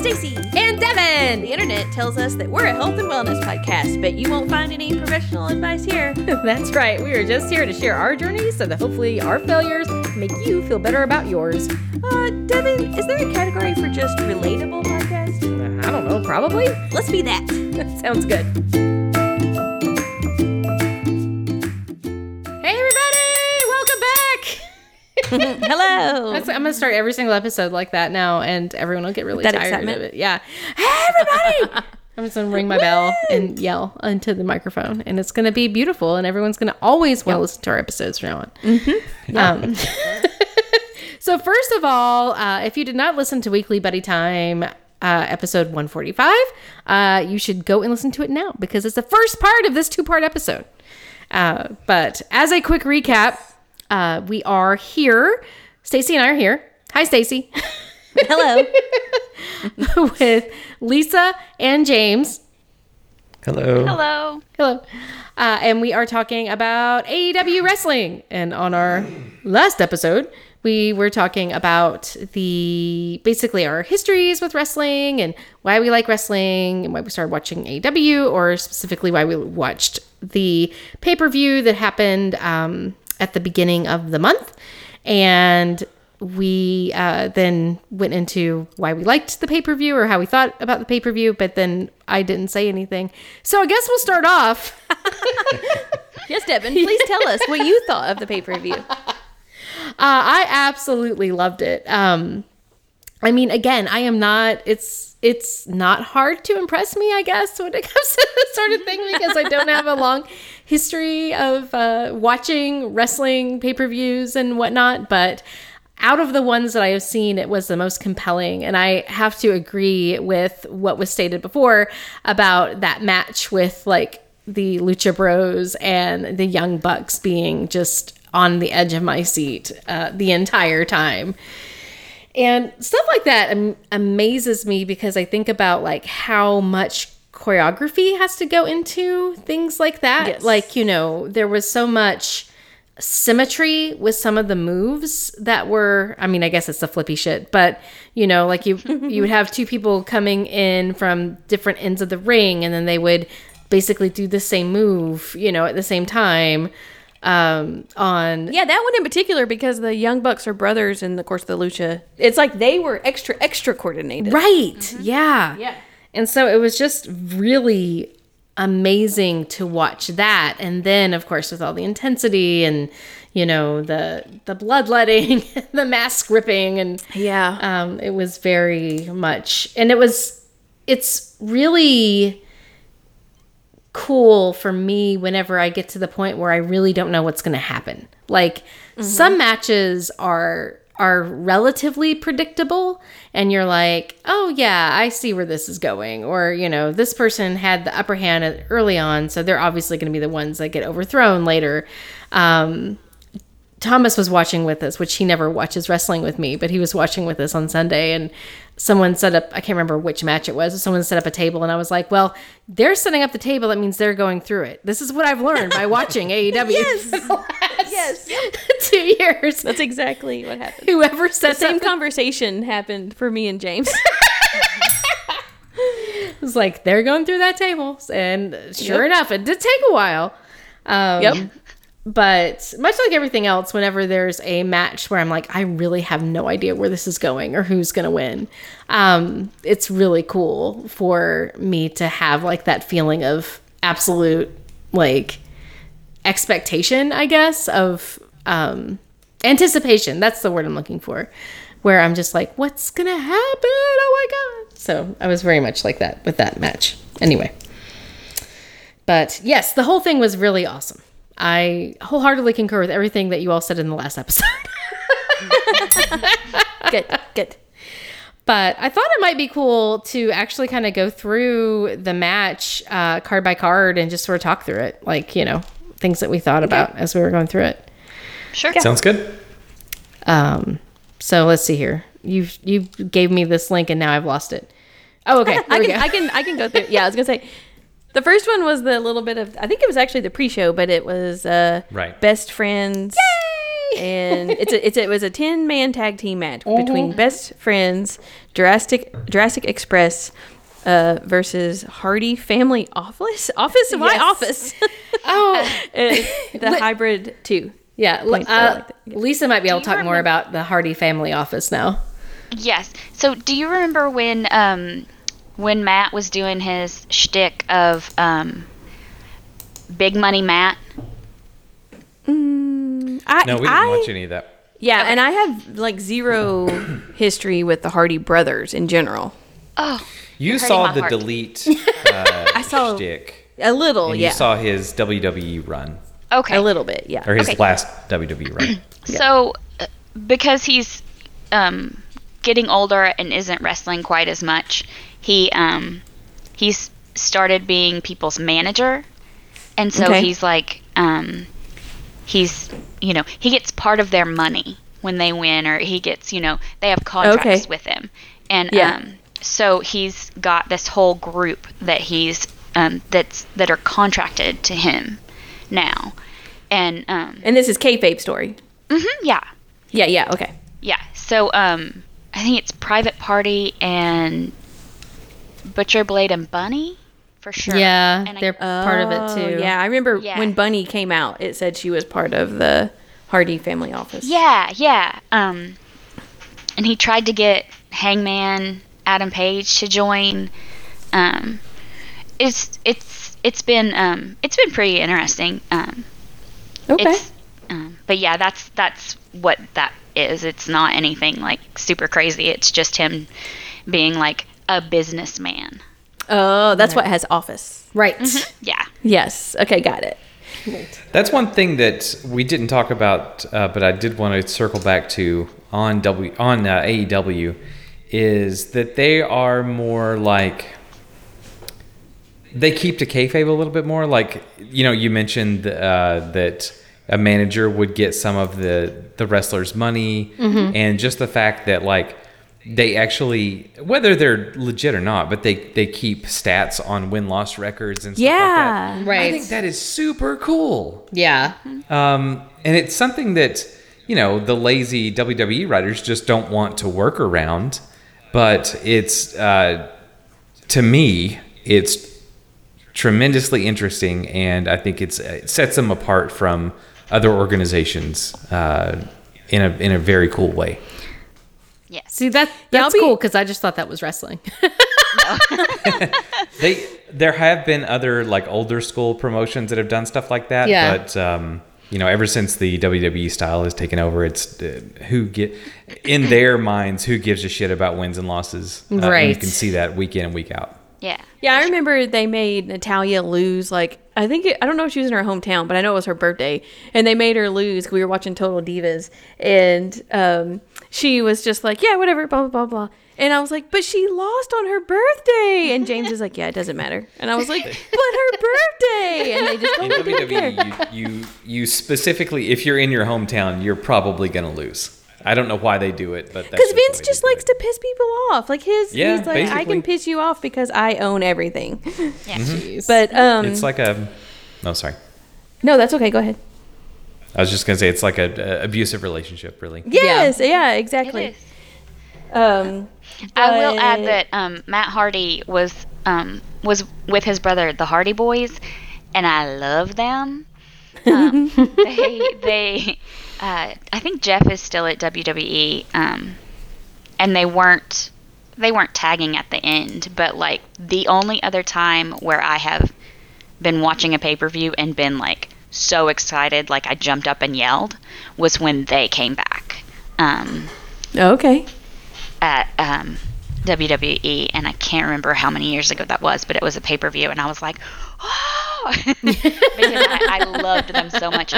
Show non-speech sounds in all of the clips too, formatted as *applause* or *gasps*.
Stacy. And Devin. The internet tells us that we're a health and wellness podcast, but you won't find any professional advice here. *laughs* That's right. We are just here to share our journeys so that hopefully our failures make you feel better about yours. Uh, Devin, is there a category for just relatable podcast? I don't know, probably. Let's be that. *laughs* Sounds good. *laughs* Hello. That's- I'm gonna start every single episode like that now, and everyone will get really tired excitement? of it. Yeah. Hey, everybody! *laughs* I'm just gonna ring my bell and yell into the microphone, and it's gonna be beautiful, and everyone's gonna always want to listen to our episodes from now on. Mm-hmm. Um, *laughs* so first of all, uh, if you did not listen to Weekly Buddy Time. Uh, episode 145 uh, you should go and listen to it now because it's the first part of this two-part episode uh, but as a quick recap uh, we are here stacy and i are here hi stacy Hello. *laughs* with lisa and james Hello. Hello. hello uh, and we are talking about aew wrestling and on our last episode we were talking about the basically our histories with wrestling and why we like wrestling and why we started watching AEW or specifically why we watched the pay-per-view that happened um, at the beginning of the month and we uh, then went into why we liked the pay-per-view or how we thought about the pay-per-view but then i didn't say anything so i guess we'll start off *laughs* yes, Devin, please tell us what you thought of the pay per view. *laughs* Uh, I absolutely loved it. Um, I mean, again, I am not. It's it's not hard to impress me, I guess, when it *laughs* comes to this sort of thing because I don't have a *laughs* long history of uh, watching wrestling pay per views and whatnot. But out of the ones that I have seen, it was the most compelling, and I have to agree with what was stated before about that match with like the Lucha Bros and the Young Bucks being just on the edge of my seat uh, the entire time. And stuff like that am- amazes me because I think about like how much choreography has to go into things like that. Yes. Like, you know, there was so much symmetry with some of the moves that were I mean, I guess it's the flippy shit, but you know, like you *laughs* you would have two people coming in from different ends of the ring and then they would basically do the same move, you know, at the same time um on Yeah, that one in particular because the Young Bucks are brothers and of course of the Lucha. It's like they were extra extra coordinated. Right. Yeah. Yeah. And so it was just really amazing to watch that. And then of course with all the intensity and you know the the bloodletting, *laughs* the mask ripping and Yeah. um it was very much and it was it's really cool for me whenever I get to the point where I really don't know what's going to happen. Like some matches are are relatively predictable and you're like, "Oh yeah, I see where this is going." Or, you know, this person had the upper hand early on, so they're obviously going to be the ones that get overthrown later. Um Thomas was watching with us, which he never watches wrestling with me, but he was watching with us on Sunday and someone set up I can't remember which match it was. Someone set up a table and I was like, "Well, they're setting up the table, that means they're going through it." This is what I've learned by watching *laughs* AEW Yes. for the last Yes. *laughs* 2 years. That's exactly what happened. Whoever set The same up conversation happened for me and James. *laughs* was like, "They're going through that table." And sure Yep. enough, it did take a while. Um Yep. But much like everything else, whenever there's a match where I'm like, I really have no idea where this is going or who's going to win, um, it's really cool for me to have like that feeling of absolute like expectation, I guess, of um, anticipation. That's the word I'm looking for. Where I'm just like, what's going to happen? Oh my God. So I was very much like that with that match. Anyway. But yes, the whole thing was really awesome. I wholeheartedly concur with everything that you all said in the last episode. *laughs* good, good. But I thought it might be cool to actually kind of go through the match uh, card by card and just sort of talk through it. Like, you know, things that we thought about as we were going through it. Sure. Sounds good. Um, so let's see here. You you gave me this link and now I've lost it. Oh, okay. *laughs* I can. I can, I can go through. Yeah, I was gonna say, the first one was the little bit of. I think it was actually the pre-show, but it was uh, Right. best friends. Yay! and it's a, it's a, it was a ten man tag team match between Best Friends, Jurassic Jurassic Express. Uh, versus Hardy Family Office. Office? Why Yes. office? *laughs* Oh, *laughs* the hybrid two. yeah. Uh, like. Lisa might be able to Do you talk more about the Hardy family office now. Yes. So, do you remember when um, when Matt was doing his shtick of um, Big Money Matt? I, No, we didn't I, watch any of that. Yeah, and I have like zero *coughs* history with the Hardy brothers in general. Oh, You saw the heart. delete *laughs* uh, I saw shtick, a little, and yeah, you saw his WWE run okay. a little bit, yeah. or his Okay. last WWE run. *clears throat* So, uh, because he's um, getting older and isn't wrestling quite as much, he um, he's started being people's manager, and so Okay. he's like um, he's you know he gets part of their money when they win, or he gets you know they have contracts Okay. with him, and Yeah. um, so he's got this whole group that he's um, that's that are contracted to him now, and um, And this is kayfabe story. mhm, yeah. Yeah, yeah, okay. Yeah. So um I think it's Private Party and Butcher Blade and Bunny for sure. Yeah, And they're part of it Oh, too. Yeah, I remember Yeah. when Bunny came out, it said she was part of the Hardy family office. Yeah, yeah. Um and he tried to get Hangman Adam Page to join. Um it's it's it's been um it's been pretty interesting. Um Okay. it's um, but yeah, that's that's what that is. It's not anything like super crazy. It's just him being like a businessman. Oh, that's what has office. Right. *laughs* Yeah. Yes. Okay, got it. That's one thing that we didn't talk about, uh, but I did want to circle back to on W on uh, AEW is that they are more like they keep to kayfabe a little bit more. Like you know, you mentioned uh, that a manager would get some of the the wrestlers' money, and just the fact that like they actually whether they're legit or not, but they they keep stats on win loss records and stuff like that. Yeah. Right. I think that is super cool. yeah. Um, and it's something that, you know, the lazy WWE writers just don't want to work around. But it's, uh, to me, it's tremendously interesting. And I think it's, it sets them apart from other organizations uh, in, a, in a very cool way. Yes. See that that's be- cool because I just thought that was wrestling. *laughs* They there have been other like older school promotions that have done stuff like that. Yeah. But um, you know, ever since the WWE style has taken over, it's uh, who get in their minds who gives a shit about wins and losses. Uh, and you can see that week in and week out. Yeah. Yeah, I remember they made Natalya lose. Like, I think it, I don't know if she was in her hometown, but I know it was her birthday, and they made her lose. We were watching Total Divas, and um, she was just like, "Yeah, whatever," blah blah blah blah. And I was like, "But she lost on her birthday," and James is like, "Yeah, it doesn't matter." And I was like, *laughs* "But her birthday," and they just In totally didn't care. WWE, you, you you specifically, if you're in your hometown, you're probably gonna lose. I don't know why they do it, but Because Vince just likes to piss people off. Like his, Yeah, he's like, I can piss you off because I own everything. Yeah. Jeez. *laughs* But um, It's like a. No, sorry. no, that's okay. Go ahead. I was just gonna say it's like a, a abusive relationship, really. Yes, yeah, It exactly. is. Um, I will add that um, Matt Hardy was um, was with his brother, the Hardy Boys, and I love them. Um, *laughs* they they uh, I think Jeff is still at WWE, um, and they weren't they weren't tagging at the end, but like the only other time where I have been watching a pay per view and been like so excited, like I jumped up and yelled, was when they came back. Um, Okay. at um, WWE, and I can't remember how many years ago that was, but it was a pay per view, and I was like, oh, *laughs* because I, I loved them so much.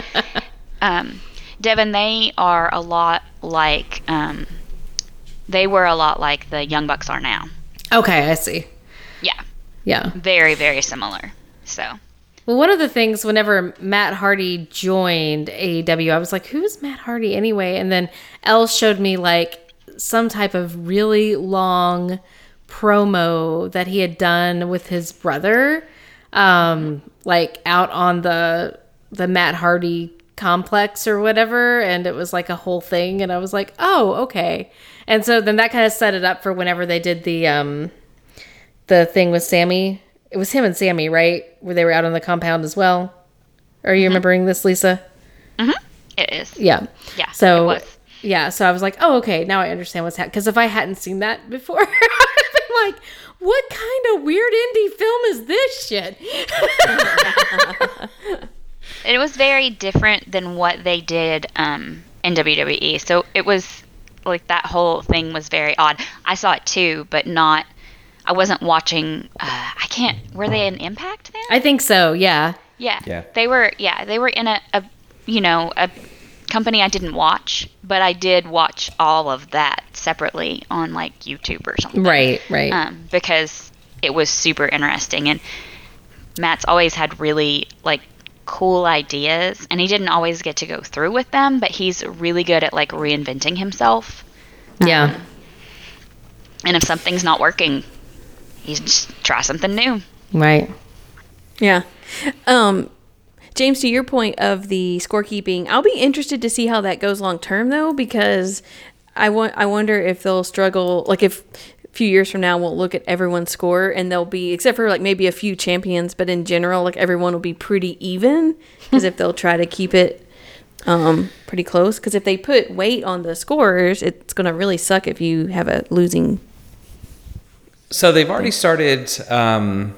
Um, Devin, they are a lot like um, they were a lot like the Young Bucks are now. okay, I see. Yeah, Yeah. very very similar. So Well, one of the things whenever Matt Hardy joined AEW, I was like, "Who's Matt Hardy anyway?" And then Elle showed me like some type of really long promo that he had done with his brother, um, like out on the the Matt Hardy complex or whatever, and it was like a whole thing, and I was like, oh, okay. And so then that kind of set it up for whenever they did the um the thing with Sammy. It was him and Sammy, right? Where they were out on the compound as well. Are you remembering this, Lisa? It is. Yeah. Yeah, So yeah, so I was like, oh, okay, now I understand what's happening. Because if I hadn't seen that before, *laughs* I'd been like, what kind of weird indie film is this shit? *laughs* It was very different than what they did um, in WWE. So it was like that whole thing was very odd. I saw it too, but not. I wasn't watching. Uh, I can't. Were they in Impact then? I think so. Yeah. Yeah. Yeah. They were yeah, they were in a, a you know, a company I didn't watch, but I did watch all of that separately on like YouTube or something. Right. Right. Um, because it was super interesting and Matt's always had really like cool ideas and he didn't always get to go through with them, but he's really good at like reinventing himself. yeah. And if something's not working, he's just try something new. Right. Yeah. Um, James, to your point of the scorekeeping, I'll be interested to see how that goes long term, though, because I want I wonder if they'll struggle. Like if a few years from now we'll look at everyone's score and they'll be except for like maybe a few champions, but in general, like everyone will be pretty even. Because if they'll try to keep it um pretty close, because if they put weight on the scores, it's gonna really suck if you have a losing. So they've already started um,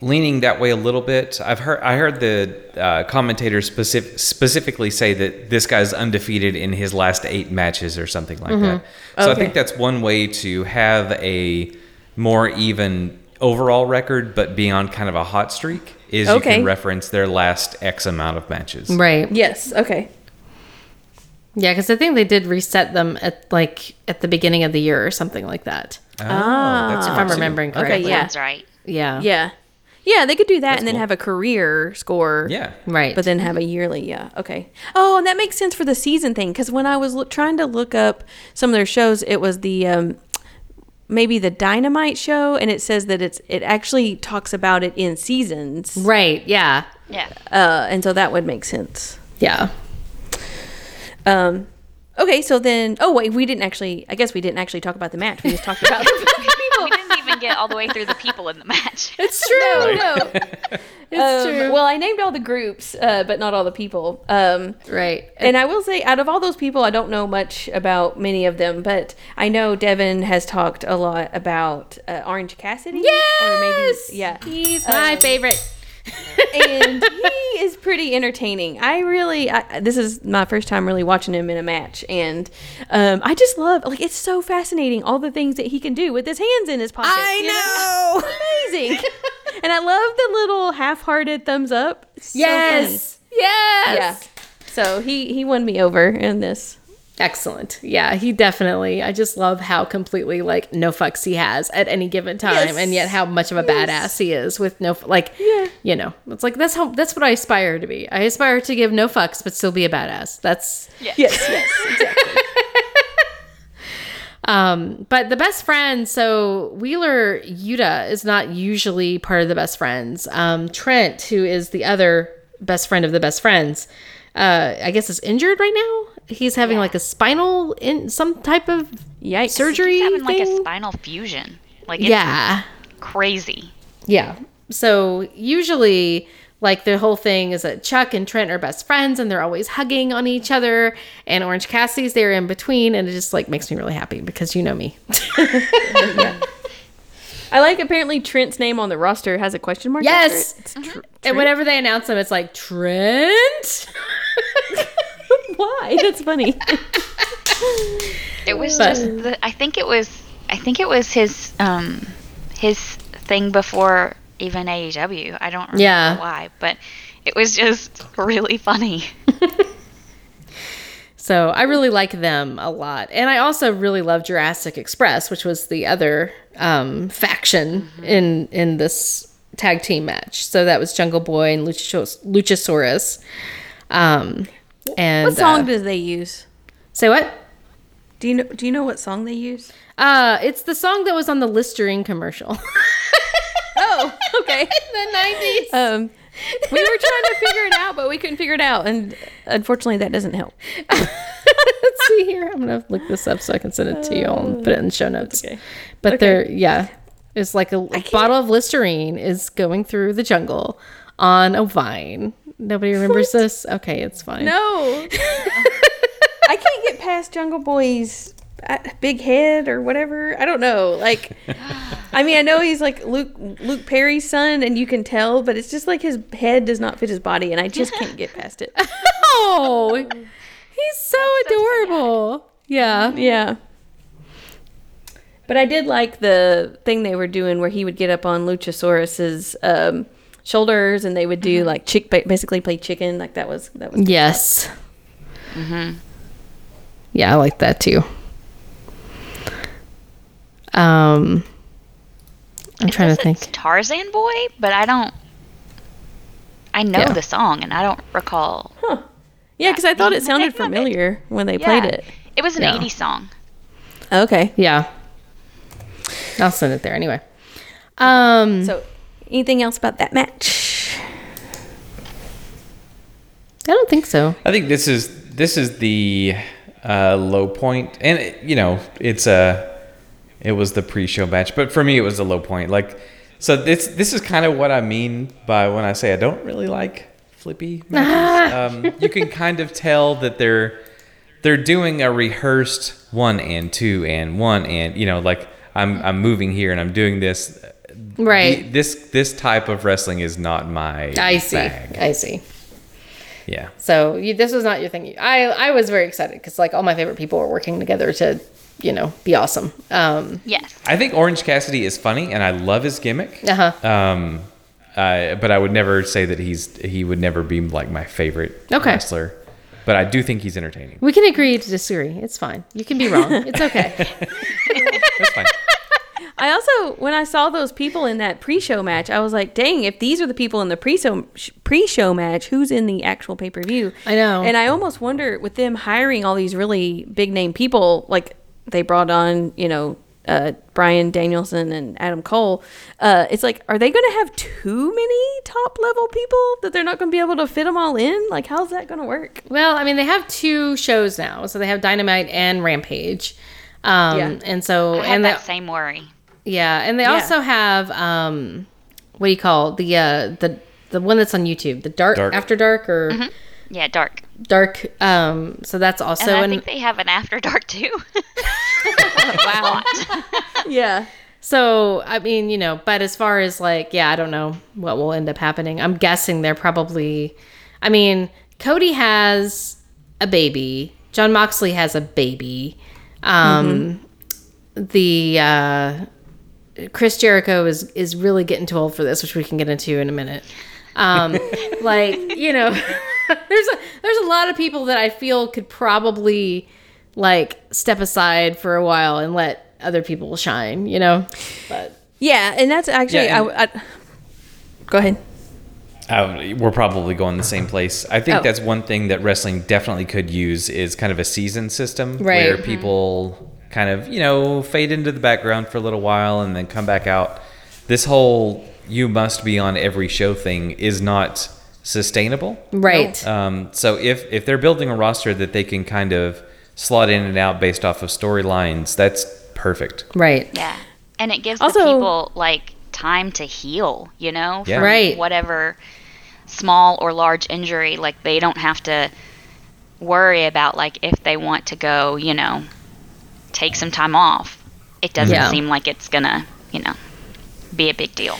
leaning that way a little bit. I've heard I heard the uh, commentators specific, specifically say that this guy's undefeated in his last eight matches or something like that. So I think that's one way to have a more even overall record, but be on kind of a hot streak. Is you can reference their last X amount of matches. Right. Yes. Okay. Yeah, because I think they did reset them at like at the beginning of the year or something like that. Oh, Ah. that's If I'm too. remembering Okay, correctly. yeah. Sounds right. Yeah. Yeah. Yeah, they could do that That's and then cool. have a career score. Yeah. Right. But then have a yearly, yeah. Okay. Oh, and that makes sense for the season thing because when I was look, trying to look up some of their shows, it was the um, maybe the Dynamite show, and it says that it's it actually talks about it in seasons, Right. Yeah. Yeah. uh, and so that would make sense. Yeah. Um, okay, so then, oh wait, we didn't actually. I guess we didn't actually talk about the match. We just talked about *laughs* the people. we didn't even get all the way through the people in the match. *laughs* It's true. No, It's *laughs* um, true. Well, I named all the groups, uh, but not all the people. Um, right. And I will say, out of all those people, I don't know much about many of them, but I know Devin has talked a lot about uh, Orange Cassidy. Yes. yeah. He's my Um, favorite. And he is pretty entertaining. I really, I, this is my first time really watching him in a match, and um, I just love, like, it's so fascinating all the things that he can do with his hands in his pockets. you know. *laughs* amazing. and I love the little half-hearted thumbs up. It's so yes. Yes. yeah. So he he won me over in this. Excellent. Yeah, he definitely. I just love how completely like no fucks he has at any given time, Yes. and yet how much of a badass he is with no like. Yeah. You know, it's like that's how that's what I aspire to be. I aspire to give no fucks but still be a badass. That's Yes, yes, exactly. *laughs* um. But the best friend. So Wheeler Yuta is not usually part of the best friends. Um, Trent, who is the other best friend of the best friends, uh, I guess is injured right now. He's having like a spinal in some type of Yikes. surgery. He's having like a spinal fusion. Like it's yeah. crazy. Yeah. So usually, like the whole thing is that Chuck and Trent are best friends and they're always hugging on each other. And Orange Cassidy's there in between, and it just like makes me really happy because you know me. *laughs* I like apparently Trent's name on the roster has a question mark. after Yes. it. It's uh-huh. Tr- and whenever they announce him, it's like Trent. *laughs* Why? *laughs* That's funny. It was But- just the, I think it was I think it was his um his thing before even AEW. I don't remember Yeah. why, but it was just really funny. *laughs* So I really like them a lot. And I also really love Jurassic Express, which was the other um, faction in in this tag team match. So that was Jungle Boy and Luchasaurus. Um, and what song uh, does they use? say what? Do you know? Do you know what song they use? Uh, it's the song that was on the Listerine commercial. *laughs* Oh, okay. *laughs* In the 90s. um, We were trying to figure it out, but we couldn't figure it out, and unfortunately, that doesn't help. *laughs* Let's see here. I'm gonna look this up so I can send it to you all and put it in the show notes. Okay. But there, yeah, it's like a bottle of Listerine is going through the jungle on a vine. Nobody remembers this. Okay, it's fine. No, *laughs* I can't get past Jungle Boy's uh, big head or whatever. I don't know. Like, I mean, I know he's like Luke Luke Perry's son, and you can tell, but it's just like his head does not fit his body, and I just can't get past it. *laughs* Oh, he's so adorable. Yeah. Yeah. But I did like the thing they were doing where he would get up on Luchasaurus's um, shoulders and they would do like chick basically play chicken. Like that was that was Yes. Mm-hmm. Yeah, I like that too. Um, I'm trying to Says think. it's Tarzan Boy, but I don't. I know Yeah. the song and I don't recall. huh. yeah, because I thought it sounded name of it. familiar when they played Yeah. it. It was an Yeah. 80s song. Okay, Yeah. I'll send it there anyway. Um, so anything else about that match? I don't think so. I think this is this is the uh, low point, and it- you know it's a it was the pre-show match, but for me it was a low point. Like, so this this is kind of what I mean by when I say I don't really like flippy *laughs* matches. um, you can kind of tell that they're they're doing a rehearsed one and two and one and you know like I'm I'm moving here and I'm doing this. Right. This this type of wrestling is not my I see. bag. I see. Yeah. So you, this was not your thing. I I was very excited because like all my favorite people were working together to, you know, be awesome. Um, Yes. I think Orange Cassidy is funny, and I love his gimmick. uh huh. Um, uh, but I would never say that he's he would never be like my favorite Okay. wrestler. But I do think he's entertaining. We can agree to disagree. It's fine. You can be wrong. It's okay. *laughs* That's fine. I also, when I saw those people in that pre-show match, I was like, "Dang! If these are the people in the pre-show pre-show match, who's in the actual pay-per-view?" I know. And I almost wonder, with them hiring all these really big name people, like they brought on, you know, uh, Bryan Danielson and Adam Cole. Uh, it's like, are they going to have too many top level people that they're not going to be able to fit them all in? Like, how's that going to work? well, I mean, they have two shows now, so they have Dynamite and Rampage. Um, Yeah. and so I had and that they, same worry. Yeah, and they Yeah. also have um, what do you call the uh the the one that's on YouTube, the dark, Dark. after dark or Yeah, dark. dark. Um, so that's also And I an, think they have an After Dark too. *laughs* wow. Yeah. So, I mean, you know, but as far as like, yeah, I don't know what will end up happening. I'm guessing they're probably, I mean, Cody has a baby, Jon Moxley has a baby. Um, The, uh, Chris Jericho is, is really getting too old for this, which we can get into in a minute. Um, *laughs* like, you know, *laughs* there's a, there's a lot of people that I feel could probably like step aside for a while and let other people shine, you know? But Yeah. And that's actually, Yeah, and- I, I, go ahead. Uh, we're probably going the same place. I think Oh. that's one thing that wrestling definitely could use is kind of a season system Right. where Mhm. people kind of you know fade into the background for a little while and then come back out. This whole you must be on every show thing is not sustainable. right. Um, so if if they're building a roster that they can kind of slot in and out based off of storylines, that's perfect. right. yeah. And it gives Also- the people like time to heal, you know, Yeah. from Right. whatever small or large injury. Like they don't have to worry about like if they want to go, you know, take some time off. It doesn't Yeah. seem like it's gonna, you know, be a big deal.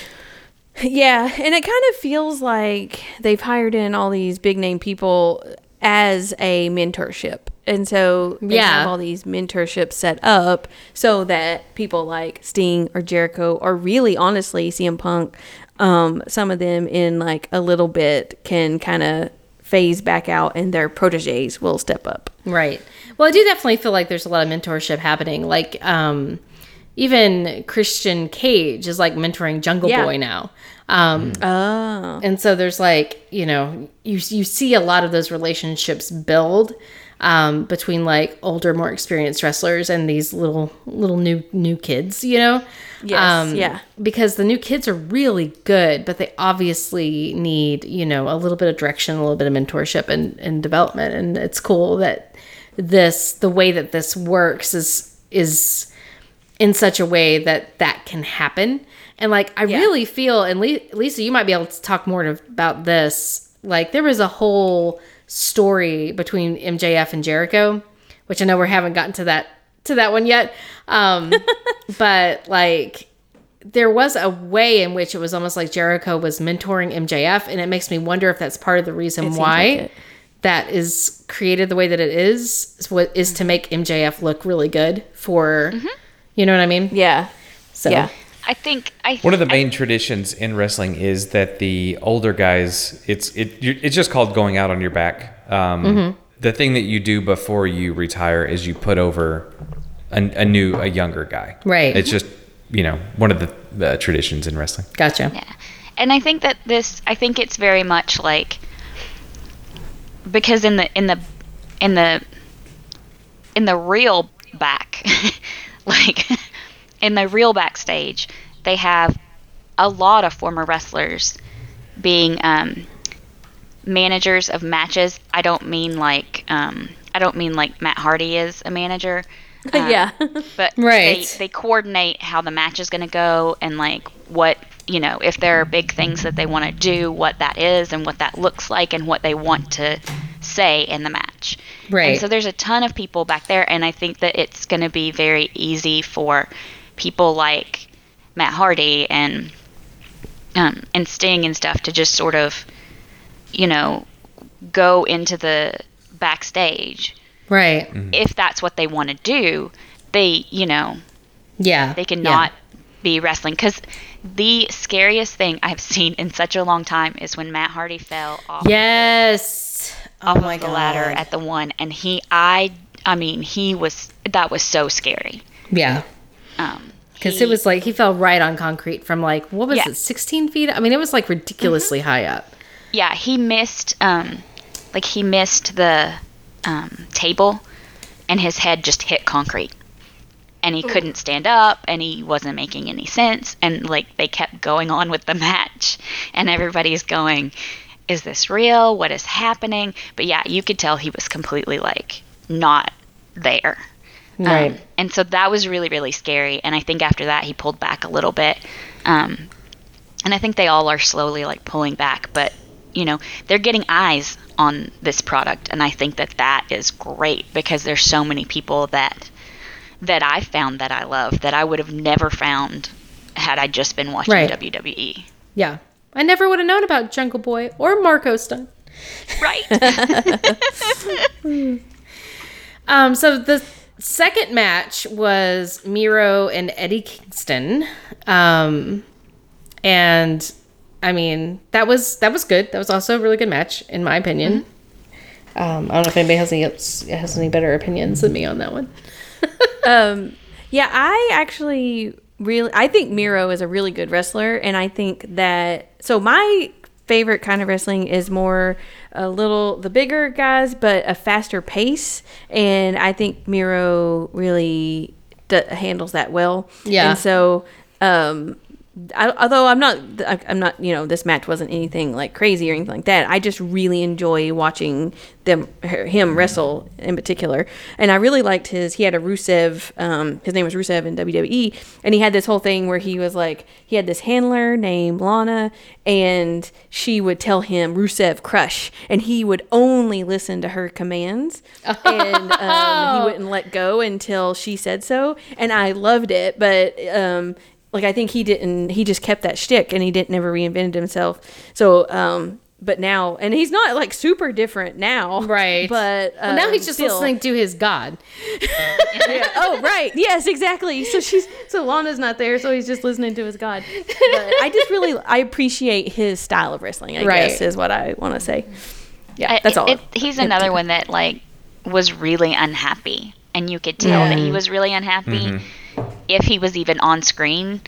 Yeah, and it kind of feels like they've hired in all these big name people as a mentorship. And so they Yeah. have all these mentorships set up so that people like Sting or Jericho or really honestly CM Punk, um, some of them in like a little bit can kind of phase back out and their proteges will step up. Right. Well, I do definitely feel like there's a lot of mentorship happening. Like, um, even Christian Cage is like mentoring Jungle Yeah. Boy now. Um, Oh. and so there's like, you know, you, you see a lot of those relationships build. um, between like older, more experienced wrestlers and these little little new new kids. You know, Yes, um, yeah. because the new kids are really good, but they obviously need you know a little bit of direction, a little bit of mentorship and and development. And it's cool that this the way that this works is is in such a way that that can happen. And like, I really feel, and Le- Lisa, you might be able to talk more about this. Like, there was a whole story between MJF and Jericho, which I know we haven't gotten to that to that one yet. Um, *laughs* but like, there was a way in which it was almost like Jericho was mentoring MJF, and it makes me wonder if that's part of the reason seems why like that is created the way that it is. Is what is to make MJF look really good for, you know what I mean? Yeah. So Yeah. I think I One of the I- main traditions in wrestling is that the older guys, it's it it's just called going out on your back. Um, Mm-hmm. The thing that you do before you retire is you put over a, a new, a younger guy. Right. It's just you know one of the, the traditions in wrestling. Gotcha. Yeah. And I think that this I think it's very much like because in the in the in the in the real back *laughs* like *laughs* in the real backstage they have a lot of former wrestlers being um, managers of matches. I don't mean like um, I don't mean like Matt Hardy is a manager. *laughs* Um, yeah. but *laughs* Right. they, they coordinate how the match is going to go and like what you know if there are big things that they want to do what that is and what that looks like and what they want to say in the match Right. and so there's a ton of people back there and i think that it's going to be very easy for people like matt hardy and um, and sting and stuff to just sort of you know go into the backstage Right. if that's what they want to do, they, you know, Yeah. they Yeah. cannot be wrestling. Because the scariest thing I've *laughs* seen in such a long time is when Matt Hardy fell off, Yes. off oh of my the god. ladder at the one, and he, I, I mean, he was that was so scary. yeah. Um, Because it was like he fell right on concrete from like what was Yeah. it, sixteen feet? I mean, it was like ridiculously high up. Yeah, he missed, um, like he missed the um, table, and his head just hit concrete. And he couldn't stand up, and he wasn't making any sense. And like they kept going on with the *laughs* match, and everybody's going, "Is this real? What is happening?" But yeah, you could tell he was completely like not there. Um, Right. and so that was really, really scary. And I think after that, he pulled back a little bit. Um, and I think they all are slowly like pulling back, but you know, they're getting eyes on this product. And I think that that is great because there's so many people that that I found that I love that I would have never found had I just been watching. Right. WWE. Yeah. I never would have known about Jungle Boy or Marko Stunt. Right. *laughs* Um, so the second match was Miro and Eddie Kingston. Um, and I mean, that was that was good. That was also a really good match, in my opinion. Um, I don't know if anybody has any has any better opinions than me on that one. *laughs* Um, yeah, I actually really I think Miro is a really good wrestler, and I think that so my favorite kind of wrestling is more a little the bigger guys, but a faster pace, and I think Miro really d- handles that well. Yeah. and so. Um, I, although I'm not, I'm not, you know, this match wasn't anything like crazy or anything like that. I just really enjoy watching them, her- him wrestle in particular. And I really liked his. He had a Rusev. Um, his name was Rusev in WWE, and he had this whole thing where he was like, he had this handler named Lana, and she would tell him Rusev crush, and he would only listen to her commands, *laughs* and um, he wouldn't let go until she said so. And I loved it, but um, like I think he didn't he just kept that shtick and he didn't never reinvented himself. So um but now and he's not like super different now. Right. But Well, now um, he's just still- listening to his God. Yeah. *laughs* Oh right. Yes, exactly. So she's so Lana's not there, so he's just listening to his God. But I just really I appreciate his style of wrestling, I Right. guess is what I want to say. Yeah, I- that's all. it- he's another one that like was really unhappy, and you could tell that he was really unhappy if he was even on screen.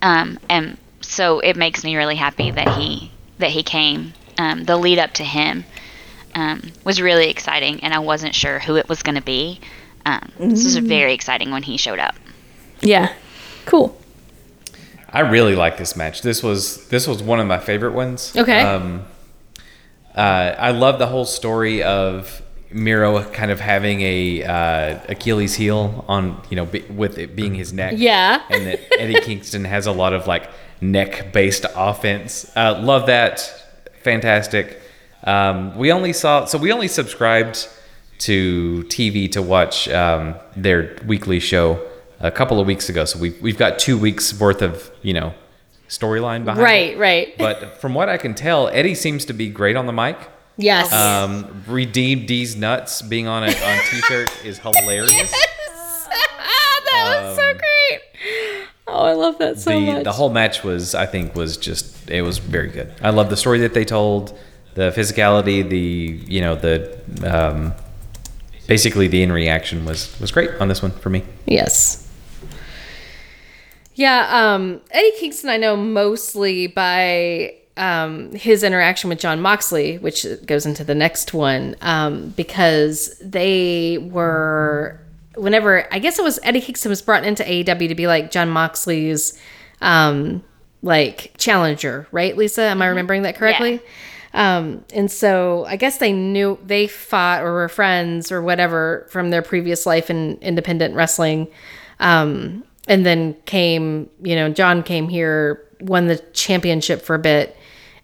Um, and so it makes me really happy that he that he came. Um, the lead up to him um, was really exciting, and I wasn't sure who it was going to be. Um, This was very exciting when he showed up. Yeah. Cool. I really like this match. This was this was one of my favorite ones. Okay. Um, uh, I love the whole story of Miro kind of having a uh, Achilles heel on you know be, with it being his neck. Yeah. And that Eddie *laughs* Kingston has a lot of like neck based offense. Uh, love that. Fantastic. Um, we only saw so we only subscribed to TV to watch um, their weekly show a couple of weeks ago. So we've we've got two weeks worth of you know storyline behind. Right, it. right. Right. But from what I can tell, Eddie seems to be great on the mic. Yes. Um, Redeem D's nuts being on a on t-shirt *laughs* is hilarious. *laughs* that was so great. Oh, I love that so the much. the whole match was I think was just it was very good. I love the story that they told, the physicality, the you know the um, basically the in reaction was was great on this one for me. Yes. Yeah, um, Eddie Kingston I know mostly by um, his interaction with Jon Moxley, which goes into the next one, um, because they were whenever I guess it was Eddie Kingston was brought into AEW to be like Jon Moxley's um, like challenger, right, Lisa? Am I remembering that correctly? Um, and so I guess they knew they fought or were friends or whatever from their previous life in independent wrestling. Um, and then came, you know, Jon came here, won the championship for a bit.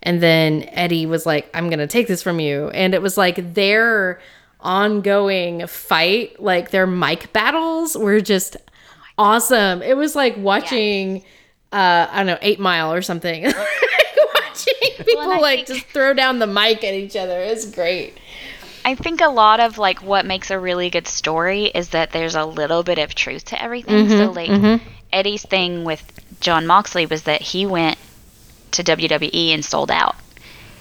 And then Eddie was like, I'm going to take this from you. And it was like their ongoing fight, like their mic battles were just awesome. It was like watching, uh, I don't know, Eight Mile or something. *laughs* watching people I like think- just throw down the mic at each other. It's great. I think a lot of like what makes a really good story is that there's a little bit of truth to everything. so like Eddie's thing with Jon Moxley was that he went to WWE and sold out,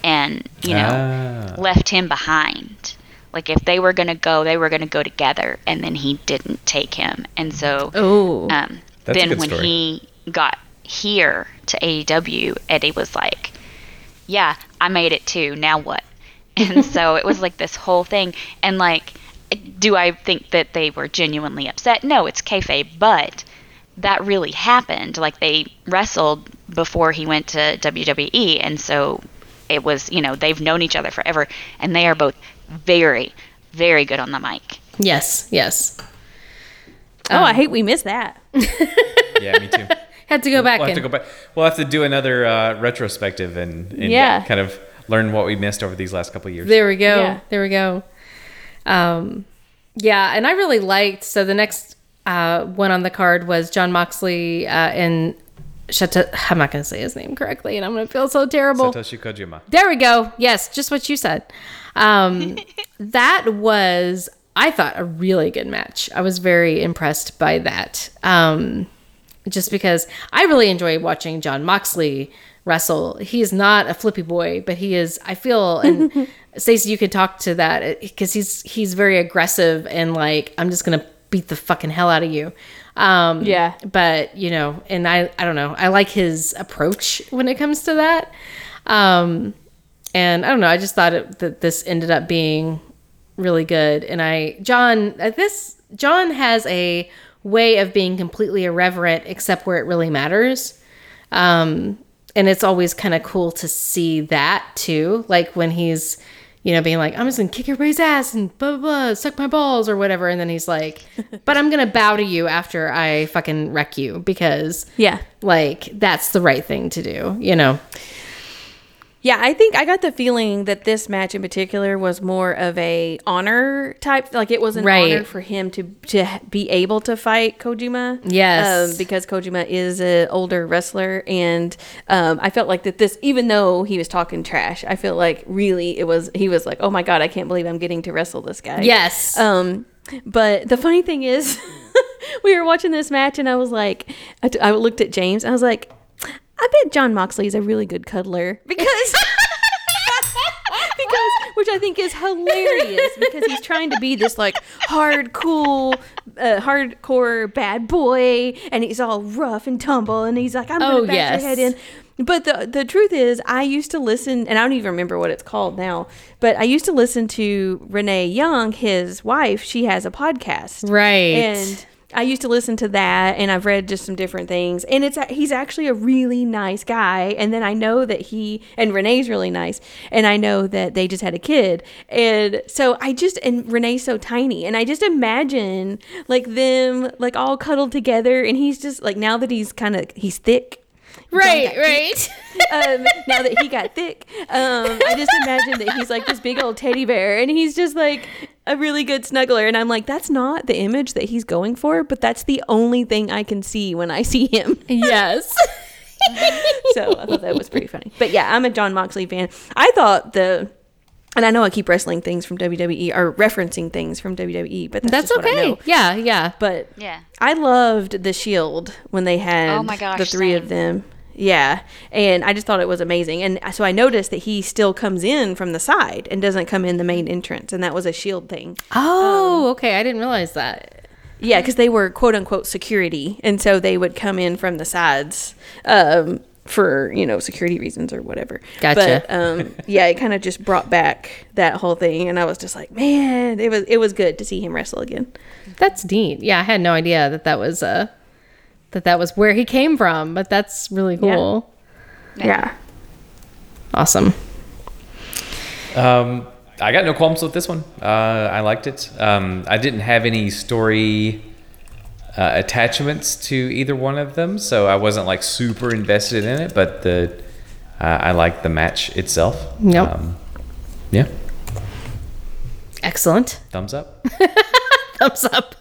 and you know Ah. left him behind. Like if they were gonna go, they were gonna go together, and then he didn't take him, and so Oh, um, That's then when story. he got here to AEW, Eddie was like, "Yeah, I made it too. Now what?" *laughs* And so it was like this whole thing. And like, do I think that they were genuinely upset? No, it's kayfabe, but that really happened. Like they wrestled before he went to WWE, and so it was you know they've known each other forever, and they are both very, very good on the mic. yes, yes. Oh, I hate we missed that. *laughs* Yeah, me too. Had to go back We'll have and to go back. We'll have to do another uh, retrospective and, and Yeah. kind of learn what we missed over these last couple of years. There we go. Yeah. There we go. Um, yeah, and I really liked. So the next uh, one on the card was Jon Moxley uh, and Shata. I'm not going to say his name correctly, and I'm going to feel so terrible. Satoshi Kojima. There we go. Yes, just what you said. Um, *laughs* that was, I thought, a really good match. I was very impressed by that. Um, just because I really enjoy watching Jon Moxley wrestle. He's not a flippy boy, but he is. I feel, and *laughs* Stacey, you could talk to that because he's he's very aggressive and like I'm just gonna beat the fucking hell out of you. Um, Yeah. but you know, and I I don't know. I like his approach when it comes to that. Um, and I don't know. I just thought it, that this ended up being really good. And I, Jon, uh, this Jon has a way of being completely irreverent, except where it really matters. Um, and it's always kind of cool to see that too. Like when he's, you know, being like, I'm just gonna kick everybody's ass and blah blah blah, suck my balls or whatever. And then he's like, *laughs* but I'm gonna bow to you after I fucking wreck you because Yeah. like that's the right thing to do, you know. Yeah, I think I got the feeling that this match in particular was more of a honor type. Like it was an Right. honor for him to to be able to fight Kojima. Yes. um, because Kojima is an older wrestler, and um, I felt like that this, even though he was talking trash, I feel like really it was he was like, oh my god, I can't believe I'm getting to wrestle this guy. Yes. Um, but the funny thing is, *laughs* we were watching this match, and I was like, I, t- I looked at James, and I was like, I bet Jon Moxley is a really good cuddler because. *laughs* because which I think is hilarious because he's trying to be this like hard cool uh, hardcore bad boy and he's all rough and tumble and he's like I'm gonna Oh, bash yes. your head in But the the truth is, I used to listen, and I don't even remember what it's called now. But I used to listen to Renee Young, his wife. She has a podcast, Right. And I used to listen to that, and I've read just some different things. And it's he's actually a really nice guy. And then I know that he and Renee's really nice, and I know that they just had a kid. And so I just and Renee's so tiny, and I just imagine like them like all cuddled together, and he's just like now that he's kind of he's thick. Right, right. *laughs* um, now that he got thick, um, I just imagine that he's like this big old teddy bear, and he's just like a really good snuggler. And I'm like, that's not the image that he's going for, but that's the only thing I can see when I see him. yes. *laughs* So I thought that was pretty funny. But yeah, I'm a Jon Moxley fan. I thought the. And I know I keep wrestling things from WWE or referencing things from WWE, but that's, That's just what I okay. know. Yeah, yeah. But Yeah. I loved the Shield when they had Oh my gosh, the three of them. Yeah, and I just thought it was amazing. And so I noticed that he still comes in from the side and doesn't come in the main entrance, and that was a Shield thing. Oh, okay. I didn't realize that. Yeah, because they were quote unquote security, and so they would come in from the sides um, for you know security reasons or whatever. Gotcha. But um, yeah, it kind of just brought back that whole thing, and I was just like, man, it was it was good to see him wrestle again. That's neat. Yeah, I had no idea that that was uh that that was where he came from, but that's really cool. Yeah. Awesome. Um, I got no qualms with this one. Uh, I liked it. Um, I didn't have any story uh, attachments to either one of them, so I wasn't like super invested in it. But the uh, I liked the match itself. Yep. Um, yeah. Excellent. Thumbs up. *laughs* Thumbs up.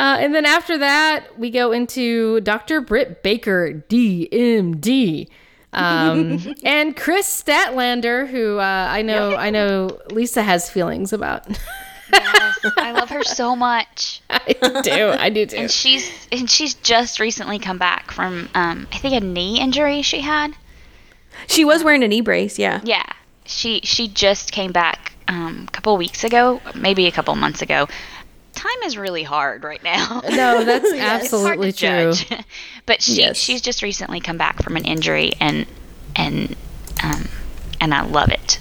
Uh, and then after that, we go into Dr. Britt Baker, DMD. Um, *laughs* and Kris Statlander, who uh, I know, I know Lisa has feelings about. Yes, I love her so much. *laughs* I do, I do too. And she's and she's just recently come back from um, I think a knee injury she had. She was wearing a knee brace, yeah. Yeah, she she just came back um, a couple weeks ago, maybe a couple months ago. Time is really hard right now. *laughs* No, that's It's hard absolutely to true. judge. *laughs* but she Yes. she's just recently come back from an injury and and um, and I love it.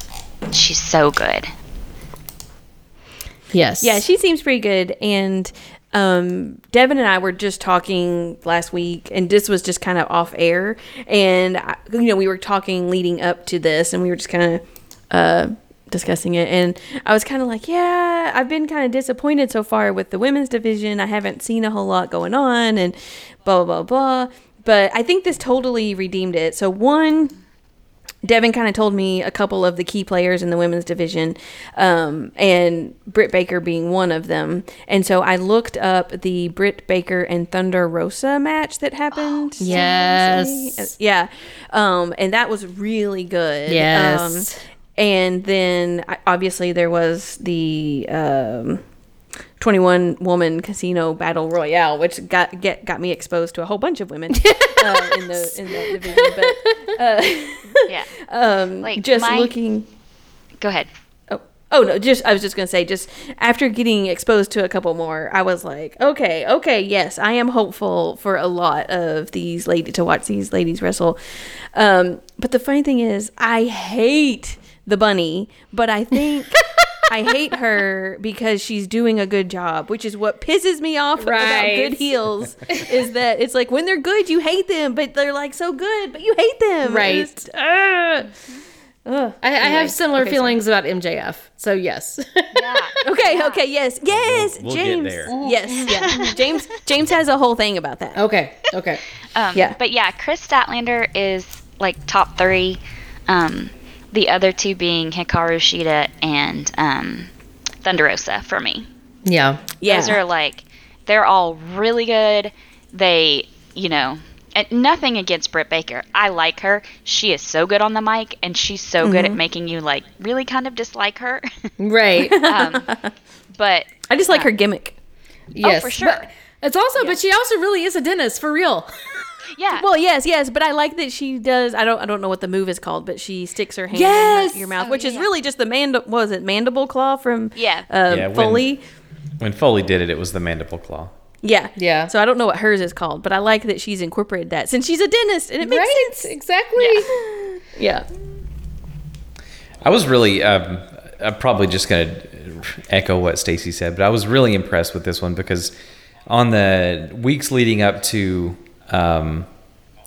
She's so good. Yes. Yeah, she seems pretty good. And um, Devin and I were just talking last week, and this was just kind of off air. And, I, you know, we were talking leading up to this, and we were just kind of uh, discussing it. And I was kind of like, yeah, I've been kind of disappointed so far with the women's division. I haven't seen a whole lot going on, and blah, blah, blah. But I think this totally redeemed it. So, one, Devin kind of told me a couple of the key players in the women's division, um, and Britt Baker being one of them. And so I looked up the Britt Baker and Thunder Rosa match that happened. *gasps* some Yes. Yeah. Um, and that was really good. Yes. Um, and then obviously there was the. Um, 21 woman casino battle royale which got get got me exposed to a whole bunch of women uh, *laughs* in the in that division but uh, Yeah. *laughs* um, Like, just my- looking. Go ahead. Oh, oh no! Just I was just gonna say, just after getting exposed to a couple more, I was like, okay, okay, yes, I am hopeful for a lot of these ladies to watch these ladies wrestle. Um, but the funny thing is, I hate the bunny, but I think. *laughs* I hate her because she's doing a good job, which is what pisses me off about good heels. is that it's like when they're good, you hate them, but they're like so good, but you hate them. Right. It's- ugh. Ugh. I, I have similar okay, sorry. feelings about MJF. So yes. Yeah. *laughs* Okay, okay, yes, yes, we'll get James. there. Yes, yeah. James James has a whole thing about that. okay. Okay. Um, Yeah. But yeah, Kris Statlander is like top three. Um, the other two being Hikaru Shida and um, Thunder Rosa for me. Yeah. Yeah. Those are like, they're all really good. They, you know, and nothing against Britt Baker. I like her. She is so good on the mic, and she's so good Mm-hmm. at making you like really kind of dislike her. *laughs* Right. um, but I just like her gimmick. yes. for sure. But it's also, but she also really is a dentist for real. *laughs* yeah, Well, yes, yes, but I like that she does. I don't. I don't know what the move is called, but she sticks her hand Yes! in her- your mouth, Oh, which is really just the mand. Was it mandible claw from? Yeah. Um, Yeah, Foley. When Foley did it, it was the mandible claw. Yeah. Yeah. So I don't know what hers is called, but I like that she's incorporated that since she's a dentist and it makes right? sense. Exactly. Yeah. *laughs* I was really, um, I'm probably just going to echo what Stacy said, but I was really impressed with this one because on the weeks leading up to um,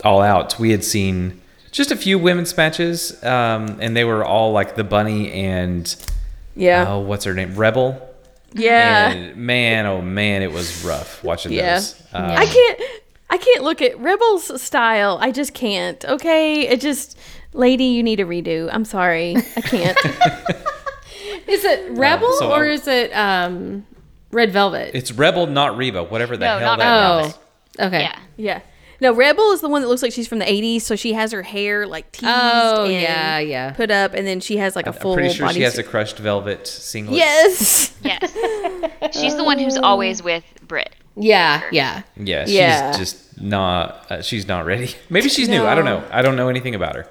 All Out, we had seen just a few women's matches, um, and they were all like the Bunny and Yeah. oh, what's her name, Rebel. yeah. And man, oh man, it was rough watching Yeah. those. Um, I can't I can't look at Rebels style. I just can't. Okay? It just lady, you need a redo. I'm sorry. I can't. *laughs* Is it Rebel so or I- is it um, Red Velvet? It's Rebel, not Reba, whatever the No, hell not that Rebel. is. oh, okay. Yeah. yeah. No, Rebel is the one that looks like she's from the 80s, so she has her hair like teased Oh, and yeah, yeah. put up and then she has like a full I'm pretty sure she has bodysuit. a crushed velvet singlet. Yes. *laughs* Yes. *laughs* She's the one who's always with Brit. Yeah, yeah. Yeah, she's Yeah. just not. Uh, she's not ready. *laughs* Maybe she's new. I don't know. I don't know anything about her.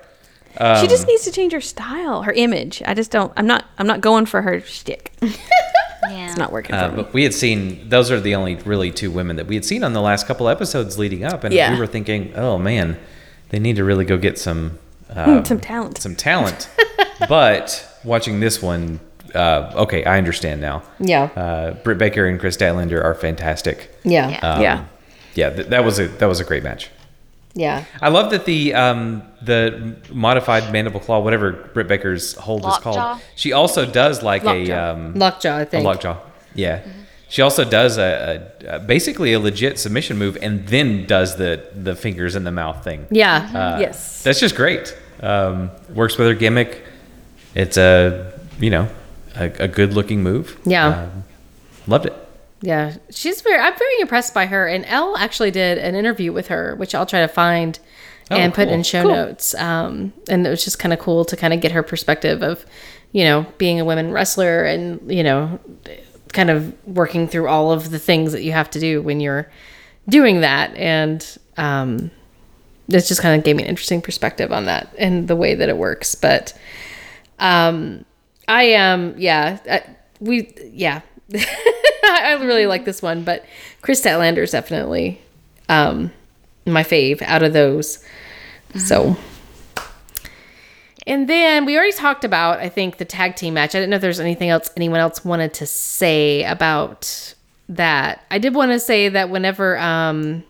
she Um, just needs to change her style, her image. I just don't I'm not I'm not going for her shtick. Yeah. It's not working Uh, for me. but we had seen those are the only really two women that we had seen on the last couple episodes leading up, and Yeah. we were thinking, oh man, they need to really go get some *laughs* um, Some talent. Some talent. *laughs* but watching this one, uh, okay, I understand now. Yeah. Uh, Britt Baker and Kris Statlander are fantastic. Yeah. Yeah. Yeah. Um, Yeah. yeah, th- that was a that was a great match. I love that the um, the modified mandible claw, whatever Britt Baker's hold is Lockjaw? called, she also does like Lockjaw. a um, Lockjaw, I think. lockjaw. Yeah, she also does a, a, a basically a legit submission move, and then does the the fingers in the mouth thing. Yeah. Uh, Yes. that's just great. Um, works with her gimmick. It's a you know a, a good looking move. Yeah. Um, loved it. Yeah, she's very. I'm very impressed by her. And Elle actually did an interview with her, which I'll try to find Oh, and put in show Cool. notes. Um, and it was just kind of cool to kind of get her perspective of, you know, being a women wrestler and you know, kind of working through all of the things that you have to do when you're doing that. And um, this just kind of gave me an interesting perspective on that and the way that it works. But um, I am, yeah, uh, we, yeah, *laughs* *laughs* I really like this one, but Kris Statlander is definitely um, my fave out of those. So, and then we already talked about, I think, the tag team match. I didn't know if there's anything else anyone else wanted to say about that. I did want to say that whenever um,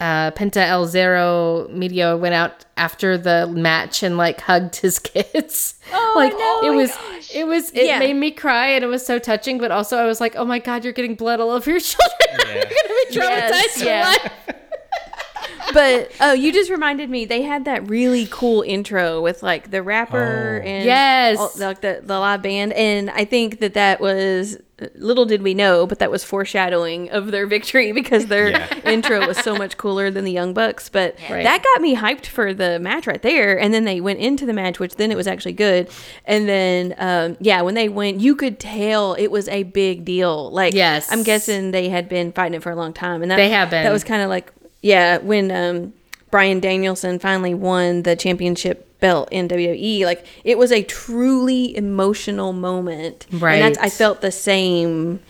uh, Penta El Zero Miedo went out after the match and like hugged his *laughs* kids. Oh, like I know. it Oh my was, it was, it Yeah. made me cry and it was so touching. But also, I was like, oh my god, you're getting blood all over your *laughs* children. you're gonna be traumatized Yes, for yeah. life. *laughs* but oh, you just reminded me. They had that really cool intro with like the rapper Oh. and Yes. all- like the the live band, and I think that that was little did we know, but that was foreshadowing of their victory *laughs* because their Yeah. *laughs* intro was so much cooler than the Young Bucks. But Right. that got me hyped for the match right there, and then they went into the match, which then it was actually good. And then um, yeah, when they went, you could tell it was a big deal. Like Yes. I'm guessing they had been fighting it for a long time, and that, They have been. That was kind of like yeah when um Bryan Danielson finally won the championship belt in WWE like it was a truly emotional moment Right. and that's I felt the same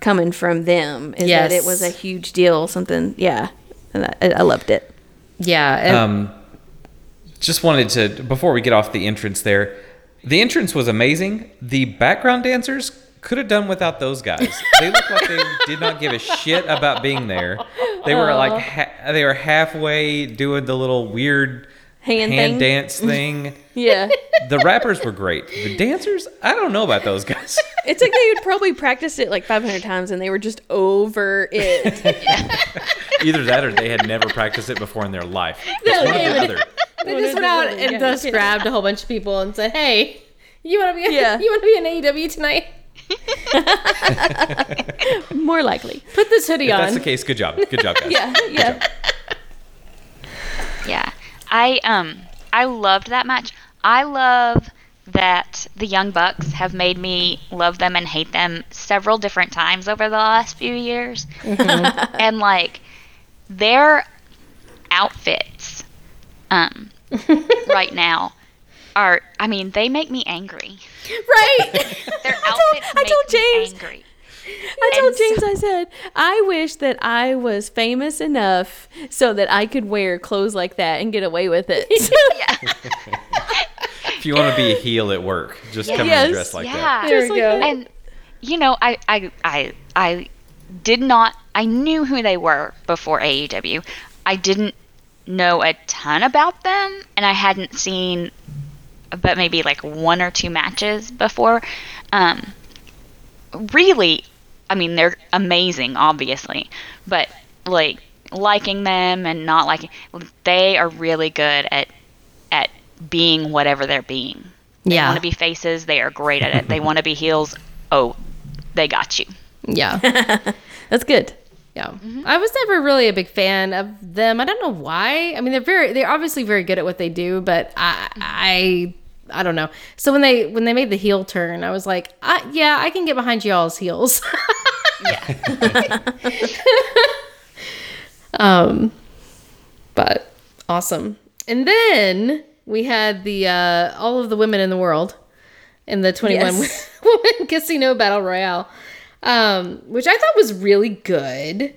coming from them is that it was a huge deal something yeah and I, I loved it Yeah. and- Um, just wanted to before we get off the entrance there. The entrance was amazing. The background dancers could have done without those guys. They looked like they *laughs* did not give a shit about being there. They were uh-huh. like ha- they were halfway doing the little weird Hand thing? dance *laughs* thing. yeah The rappers were great. The dancers, I don't know about those guys. *laughs* it's like they had probably practiced it like 500 times and they were just over it Either that or they had never practiced it before in their life. It's one or the other. they just went out and just grabbed a whole bunch of people and said, "Hey, you want to be? Yeah. You want to be in AEW tonight? *laughs* more likely Put this hoodie If on." that's the case, good job. Good job, guys. *laughs* yeah yeah Yeah. I um I loved that match. I love that the Young Bucks have made me love them and hate them several different times over the last few years. *laughs* and like their outfits um right now are I mean, they make me angry. right? *laughs* Their outfits I make told me James. angry. I told James, I said, I wish that I was famous enough so that I could wear clothes like that and get away with it. *laughs* *laughs* Yeah. If you want to be a heel at work, just come Yes. and dress like yeah. that. There Just we like go. And you know, I I I I did not I knew who they were before AEW. I didn't know a ton about them and I hadn't seen but maybe like one or two matches before. Um really I mean they're amazing obviously, but like liking them and not liking they are really good at at being whatever they're being. They Yeah. want to be faces. They are great at it. They want to be heels. Oh, they got you. Yeah. *laughs* That's good. Yeah. I was never really a big fan of them. I don't know why. I mean, they're very they're obviously very good at what they do, but I I I don't know. So when they when they made the heel turn, I was like, I, yeah, I can get behind y'all's heels. *laughs* Yeah. *laughs* um but awesome. And then we had the uh all of the women in the world in the 21 Yes. *laughs* women casino battle royale. Um which I thought was really good.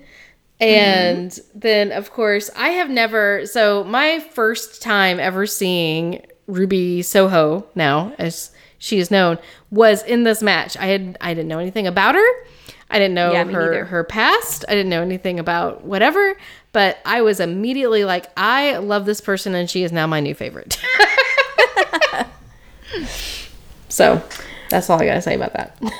And then of course, I have never so my first time ever seeing Ruby Soho now as she is known was in this match. I had I didn't know anything about her. I didn't know Yeah, her neither. her past. I didn't know anything about whatever, but I was immediately like, I love this person and she is now my new favorite. *laughs* so that's all I gotta say about that. *laughs*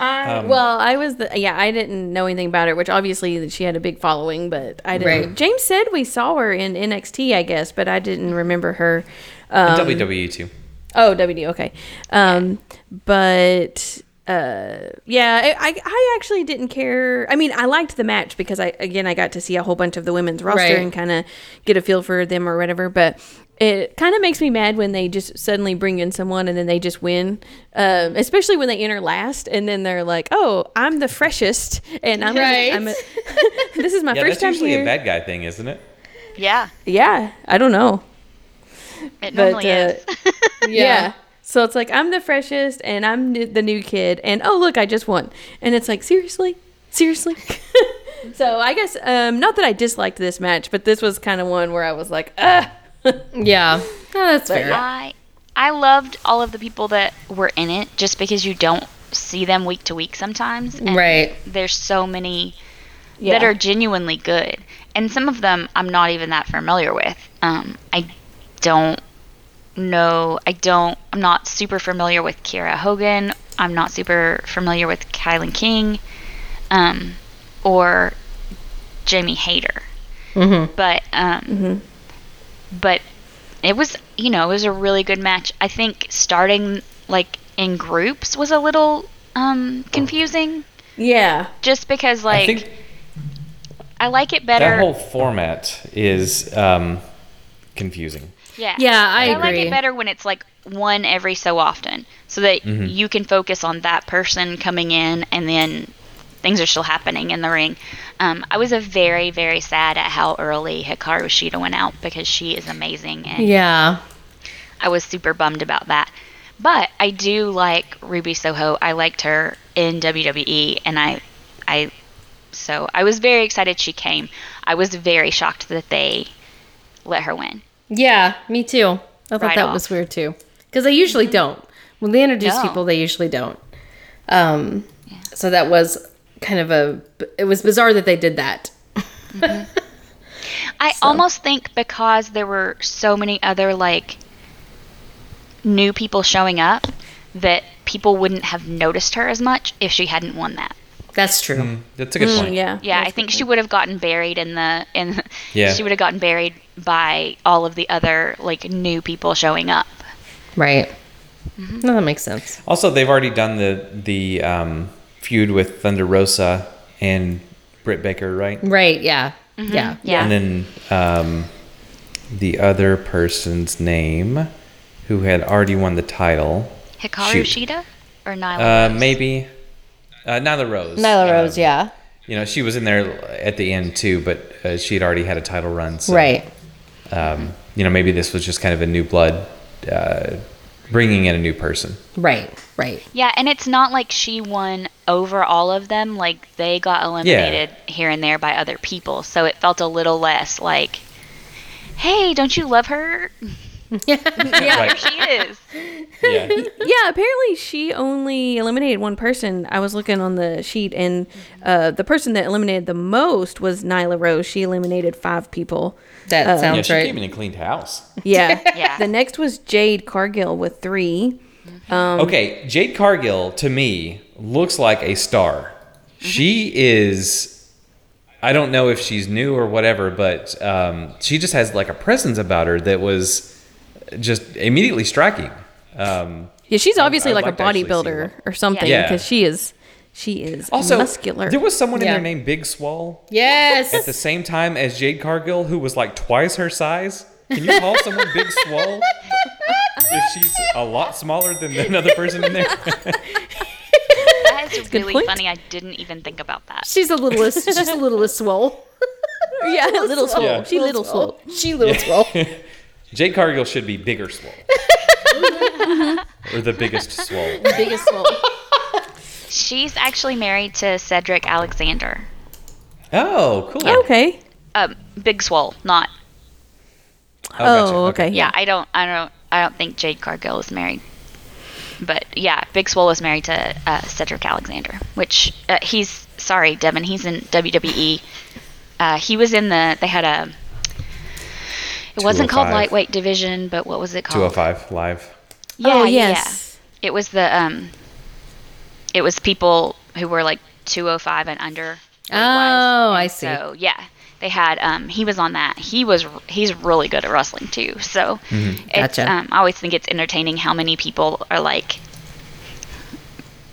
Um, well, I was the yeah. I didn't know anything about her, which obviously she had a big following, but I didn't. Right. James said we saw her in NXT, I guess, but I didn't remember her. Um, WWE E too. Oh, WD. Okay. Um, but uh, yeah, I, I I actually didn't care. I mean, I liked the match because I again I got to see a whole bunch of the women's roster Right. and kind of get a feel for them or whatever. But it kind of makes me mad when they just suddenly bring in someone and then they just win. Um, especially when they enter last and then they're like, "Oh, I'm the freshest and I'm Right. I'm a, *laughs* this is my Yeah, first that's time usually a bad guy thing, isn't it? Yeah. yeah, I don't know. *laughs* It But, normally uh, is. *laughs* Yeah. So it's like I'm the freshest and I'm the new kid and oh look I just won and it's like seriously seriously *laughs* so I guess um not that I disliked this match but this was kind of one where I was like ah yeah. Oh, that's fair. I I loved all of the people that were in it just because you don't see them week to week sometimes. And Right. There's so many yeah. that are genuinely good. And some of them I'm not even that familiar with. Um, I don't know. I don't. I'm not super familiar with Kiera Hogan. I'm not super familiar with Kilynn King, um, or Jamie Hayter. Mhm. But um, but it was you know it was a really good match. I think starting like in groups was a little um confusing yeah just because I like think I like it better. that whole format is um, confusing. Yeah. Yeah, I But like it better when it's like one every so often, so that you can focus on that person coming in, and then things are still happening in the ring. Um, I was a very very sad at how early Hikaru Shida went out because she is amazing, and Yeah. I was super bummed about that. But I do like Ruby Soho. I liked her in WWE, and I, I, so I was very excited she came. I was very shocked that they let her win. Yeah, me too. I thought Right that off. was weird too. Because they usually don't. When they introduce No. people, they usually don't. Um, So that was kind of a. It was bizarre that they did that. *laughs* I almost think because there were so many other like new people showing up that people wouldn't have noticed her as much if she hadn't won that. That's true. That's a good point. Mm, yeah Yeah, I think she would have gotten buried in the in Yeah. she would have gotten buried by all of the other like new people showing up. Right. No, that makes sense. Also, they've already done the the um, feud with Thunder Rosa and Britt Baker, right? Right. Yeah. Yeah. Yeah. And then um, the other person's name, who had already won the title, Hikaru Shoot. Shida or Nyla? uh, Rose? maybe uh, Nyla Rose. Nyla Uh, Rose. Yeah. You know, she was in there at the end too, but uh, she had already had a title run. So, Right. Um, you know, maybe this was just kind of a new blood uh, bringing in a new person. Right, right. Yeah, and it's not like she won over all of them. Like they got eliminated here and there by other people, so it felt a little less like, "Hey, don't you love her? Yeah. *laughs* *laughs* There she is." Yeah. *laughs* yeah, apparently she only eliminated one person. I was looking on the sheet, and uh, the person that eliminated the most was Nyla Rose. She eliminated five people. That yeah, sounds she right. came in and cleaned house. Yeah. *laughs* Yeah. The next was Jade Cargill with three. Okay, Jade Cargill to me looks like a star. She is. I don't know if she's new or whatever, but um, she just has like a presence about her that was just immediately striking. Um, Yeah, she's obviously I'd like, like a to actually see bodybuilder or something Yeah. because she is she is also, muscular. there was someone in there named Big Swole Yes. at the same time as Jade Cargill who was like twice her size. Can you call someone Big Swole *laughs* if she's a lot smaller than another person in there? That is really point. funny. I didn't even think about that. she's a littlest. She's a littlest swole. *laughs* yeah, a little swole. Yeah. She little swole. She little swole. *laughs* Jade Cargill should be bigger swole. *laughs* or the biggest swole. Biggest swole. *laughs* She's actually married to Cedric Alexander. Oh, cool. Okay. Um, Big Swole, not. gotcha. Oh, okay. Yeah, I don't. I don't. I don't think Jade Cargill is married. But yeah, Big Swole is married to uh, Cedric Alexander, which uh, he's sorry, Devin. He's in WWE. Uh, he was in the. They had a. It wasn't called lightweight division, but what was it called? 205 live. Yeah, oh, yeah, yes. yeah. It was the um. It was people who were like 205 and under. Oh, I see. So yeah, they had um. He was on that. He was. He's really good at wrestling too. So it's Gotcha. um. I always think it's entertaining how many people are like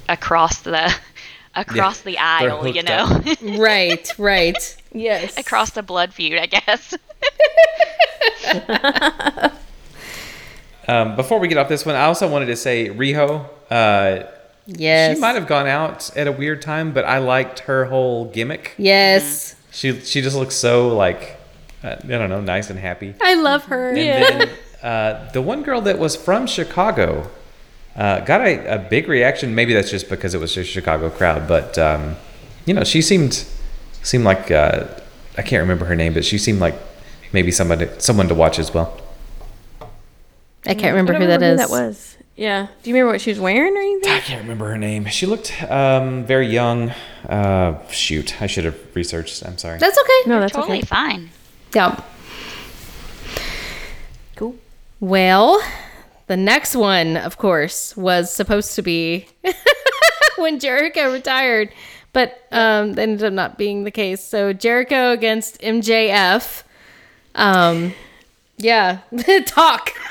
across the across the aisle. You know, *laughs* right, right. Yes. across the blood feud. I guess. *laughs* *laughs* Um, before we get off this one, I also wanted to say Riho. Uh, Yes. She might have gone out at a weird time, but I liked her whole gimmick. Yes. She she just looks so like uh, I don't know, nice and happy. I love her. And then uh, the one girl that was from Chicago uh, got a, a big reaction. Maybe that's just because it was a Chicago crowd, but um, you know, she seemed seemed like uh, I can't remember her name, but she seemed like maybe somebody someone to watch as well. I can't remember I who don't that is. that was. Yeah. Do you remember what she was wearing or anything? I can't remember her name. She looked um, very young. Uh, shoot, I should have researched. I'm sorry. That's okay. No, that's totally okay. fine. Yeah. Cool. Well, the next one, of course, was supposed to be *laughs* when Jericho retired, but um, that ended up not being the case. So Jericho against MJF. Um, yeah, *laughs* talk. *laughs*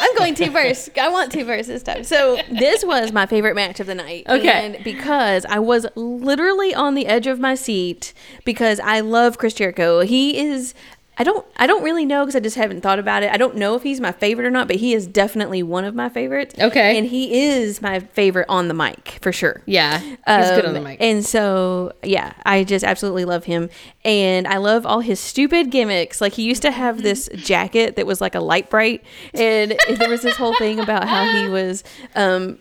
I'm going to verse. I want to verse this time. So this was my favorite match of the night. Okay. and because I was literally on the edge of my seat because I love Chris Jericho. He is. I don't. I don't really know because I just haven't thought about it. I don't know if he's my favorite or not, but he is definitely one of my favorites. Okay. and he is my favorite on the mic for sure. Yeah, he's good on the Um, mic. And so, yeah, I just absolutely love him. And I love all his stupid gimmicks. Like, he used to have *laughs* this jacket that was like a light bright. And there was this whole thing about how he was, um,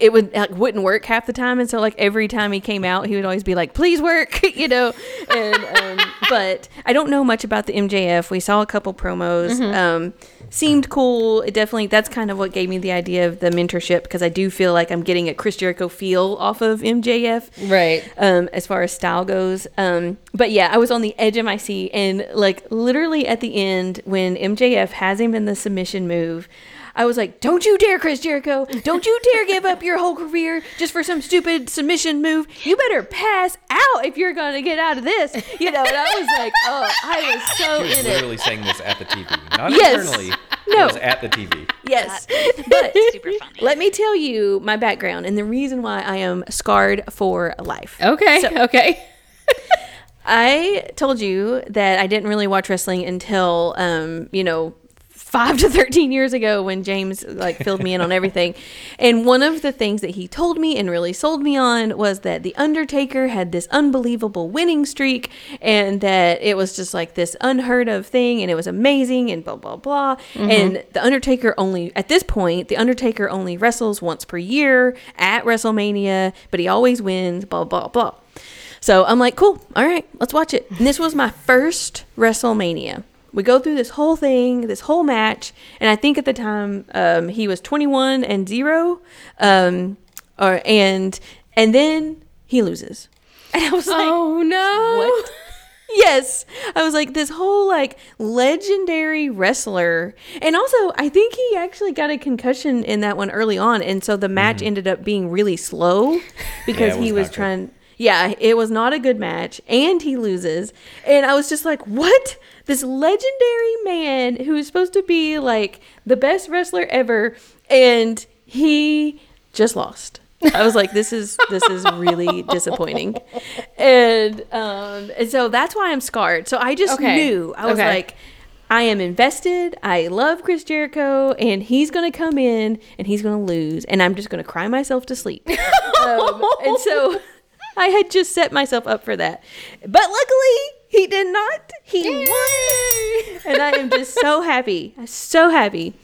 it would like wouldn't work half the time. And so like every time he came out he would always be like please work *laughs* you know? And um *laughs* but i don't know much about the mjf we saw a couple promos. Um seemed cool. It definitely that's kind of what gave me the idea of the mentorship because i do feel like i'm getting a chris jericho feel off of mjf right. um, as far as style goes. Um, but yeah, I was on the edge of my seat, and like literally at the end, when MJF has him in the submission move, I was like, "Don't you dare, Chris Jericho! Don't you dare give up your whole career just for some stupid submission move! You better pass out if you're gonna get out of this!" You know, and I was like, *laughs* "Oh, I was so She was in it." literally saying this at the TV, not Yes. internally. No. it was at the TV. Yes, but Super funny. let me tell you my background and the reason why I am scarred for life. Okay. So- okay. *laughs* I told you that I didn't really watch wrestling until, um, you know, five to 13 years ago when James like filled me in on everything. And one of the things that he told me and really sold me on was that The Undertaker had this unbelievable winning streak and that it was just like this unheard of thing and it was amazing and blah, blah, blah. Mm-hmm. And The Undertaker only, at this point, The Undertaker only wrestles once per year at WrestleMania, but he always wins, blah, blah, blah. So I'm like, cool, all right, let's watch it. And this was my first WrestleMania. We go through this whole thing, this whole match, and I think at the time um, he was 21 and zero, um, or and and then he loses, *laughs* and I was like, oh no. what? *laughs* yes, I was like this whole like legendary wrestler, and also I think he actually got a concussion in that one early on, and so the match ended up being really slow *laughs* because it was he not was good. trying. Yeah, it was not a good match, and he loses, and I was just like, what? This legendary man who is supposed to be like the best wrestler ever, and he just lost. I was like, this is this is really *laughs* disappointing, and um, and so that's why I'm scarred. So I just Okay. knew I was Okay. like, I am invested. I love Chris Jericho, and he's gonna come in and he's gonna lose, and I'm just gonna cry myself to sleep. *laughs* um, and so *laughs* I had just set myself up for that, but luckily he did not. He won, and I am just so happy. I'm so happy.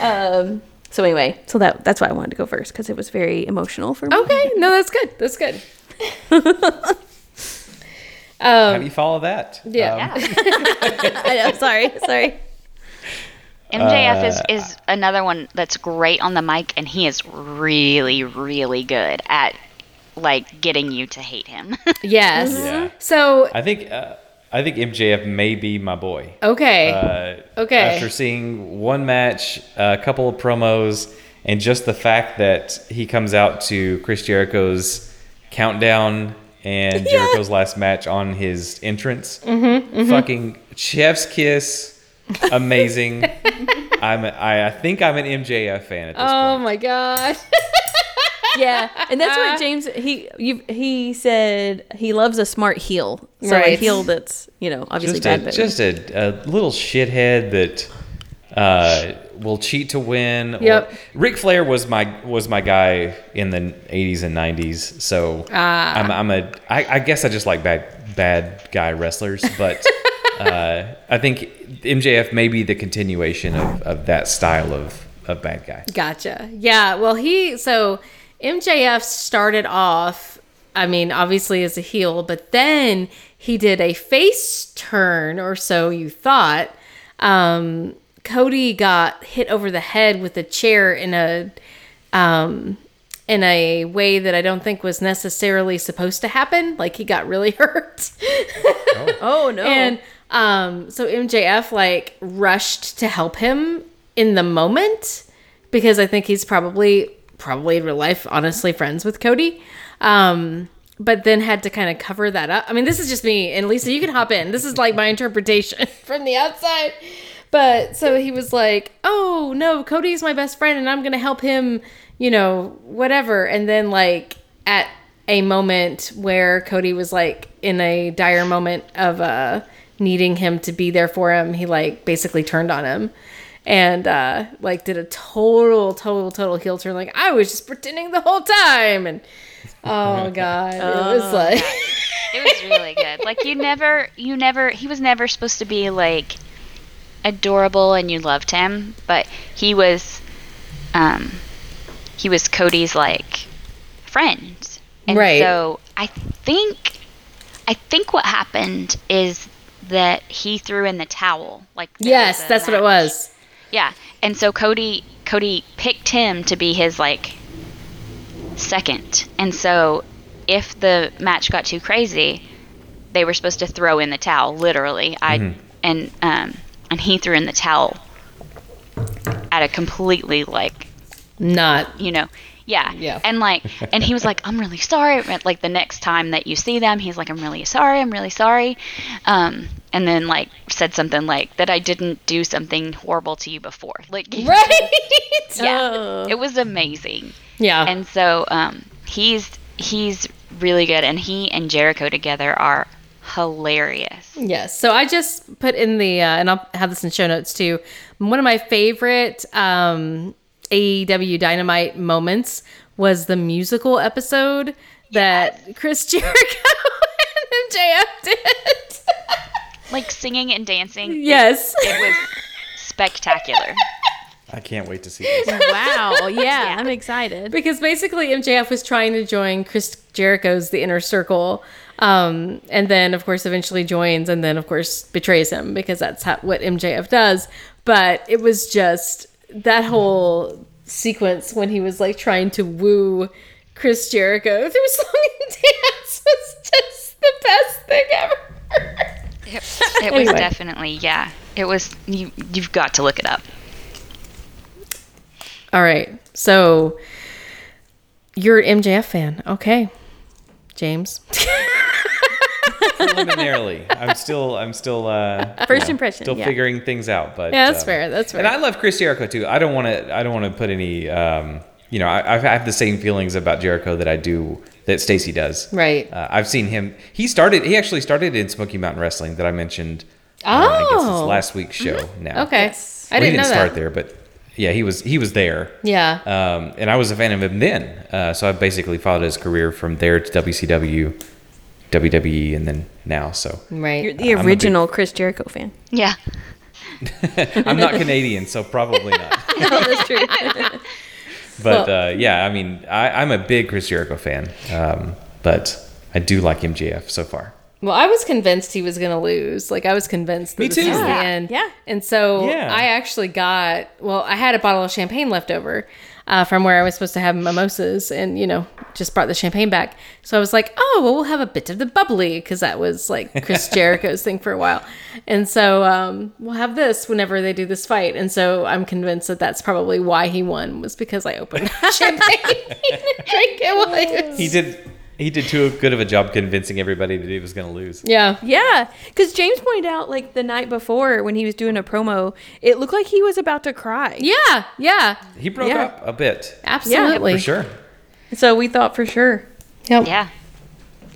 Um, so anyway, so that that's why I wanted to go first because it was very emotional for me. Okay, no, that's good. That's good. *laughs* How do you follow that? Yeah. Um, *laughs* I know. Sorry, sorry. MJF is, is another one that's great on the mic, and he is really, really good at like getting you to hate him. *laughs* Yes. Yeah. So I think uh, I think MJF may be my boy. okay. Uh, Okay. After seeing one match, a couple of promos, and just the fact that he comes out to Chris Jericho's countdown and Jericho's last match on his entrance, Mm-hmm, fucking chef's kiss, *laughs* amazing. I'm a, I, I think I'm an MJF fan at this oh point. my god. *laughs* *laughs* Yeah, and that's what James he you he said he loves a smart heel. So a Right. heel that's you know obviously Just bad, a, but just a, a little shithead that uh, will cheat to win. or- Yep. Ric Flair was my was my guy in the 80s and 90s. So Ah. I'm, I'm a I, I guess I just like bad bad guy wrestlers, but *laughs* uh, I think MJF may be the continuation of, of that style of, of bad guy. Gotcha. Yeah. Well, he so MJF started off. I mean, obviously as a heel, but then he did a face turn, or so you thought. Um, Cody got hit over the head with a chair in a um, in a way that I don't think was necessarily supposed to happen. Like he got really *laughs* hurt. oh no, And um, so MJF like rushed to help him in the moment because I think he's probably probably in real life honestly friends with Cody. Um, but then had to kind of cover that up. I mean, this is just me and Lisa. You can hop in. This is like my interpretation *laughs* from the outside. But so he was like, "Oh no, Cody's my best friend, and I'm gonna help him." You know, whatever. And then like at a moment where Cody was like in a dire moment of uh needing him to be there for him, he like basically turned on him and uh like did a total total total heel turn like I was just pretending the whole time and oh *laughs* god, it was like it was really good. *laughs* Like you never, you never. He was never supposed to be like adorable, and you loved him, but he was, um, he was Cody's like friend, and Right. so I think, I think what happened is that he threw in the towel. Like yes, was a that's what it was. Yeah, and so Cody Cody picked him to be his like second, and so if the match got too crazy, they were supposed to throw in the towel, literally. I and um and he threw in the towel at a completely like Not you know yeah Yeah. and like and he was like i'm really sorry like the next time that you see them he's like i'm really sorry i'm really sorry um and then like said something like that i didn't do something horrible to you before like *laughs* right. yeah Oh. it was amazing yeah. and so um he's he's really good and he and jericho together are hilarious. Yes. So I just put in the, uh, and I'll have this in show notes too. One of my favorite um, AEW Dynamite moments was the musical episode that Chris Jericho *laughs* and MJF did. Like singing and dancing. yes. It was spectacular. I can't wait to see this. Wow. *laughs* Yeah, I'm excited. Because basically MJF was trying to join Chris Jericho's The Inner Circle. Um, and then, of course, eventually joins and then, of course, betrays him because that's how, what MJF does. But it was just that whole sequence when he was like trying to woo Chris Jericho through *laughs* song and dance was just the best thing ever. It, it was definitely yeah. It was you. You've got to look it up. All right. So you're an MJF fan. Okay. James. *laughs* Preliminarily, I'm still, I'm still, uh, First impression, still yeah. figuring things out. But Yeah, that's um, fair. That's fair. And I love Chris Jericho too. I don't want to. I don't want to put any. Um, you know, I, I have the same feelings about Jericho that I do that Stacy does. Right. Uh, I've seen him. He started. He actually started in Smoky Mountain Wrestling that I mentioned. uh, I guess Oh. it's last week's show. Now. okay. Yes. I Well, he didn't know didn't start that. there, but yeah, he was. He was there. Yeah. Um, and I was a fan of him then. Uh, so I basically followed his career from there to WCW, WWE, and then now. So right. You're the I'm big- original Chris Jericho fan. Yeah. *laughs* I'm not Canadian, so probably not. *laughs* No, that's true. *laughs* But Well- uh, yeah, I mean, I, I'm a big Chris Jericho fan, um, but I do like MJF so far. Well, I was convinced he was going to lose. Like I was convinced that Me this too. was the Yeah, end. yeah. And so Yeah. I actually got well, I had a bottle of champagne left over uh, from where I was supposed to have mimosas, and you know, just brought the champagne back. So I was like, oh, well, we'll have a bit of the bubbly because that was like Chris *laughs* Jericho's thing for a while. And so um, we'll have this whenever they do this fight. And so I'm convinced that that's probably why he won was because I opened *laughs* champagne and drank it while he was. He did. He did too good of a job convincing everybody that he was going to lose. Yeah. Yeah, because James pointed out like the night before when he was doing a promo, it looked like he was about to cry. Yeah. Yeah. He broke Yeah. up a bit Absolutely. for sure. So we thought for sure. Yep. Yeah.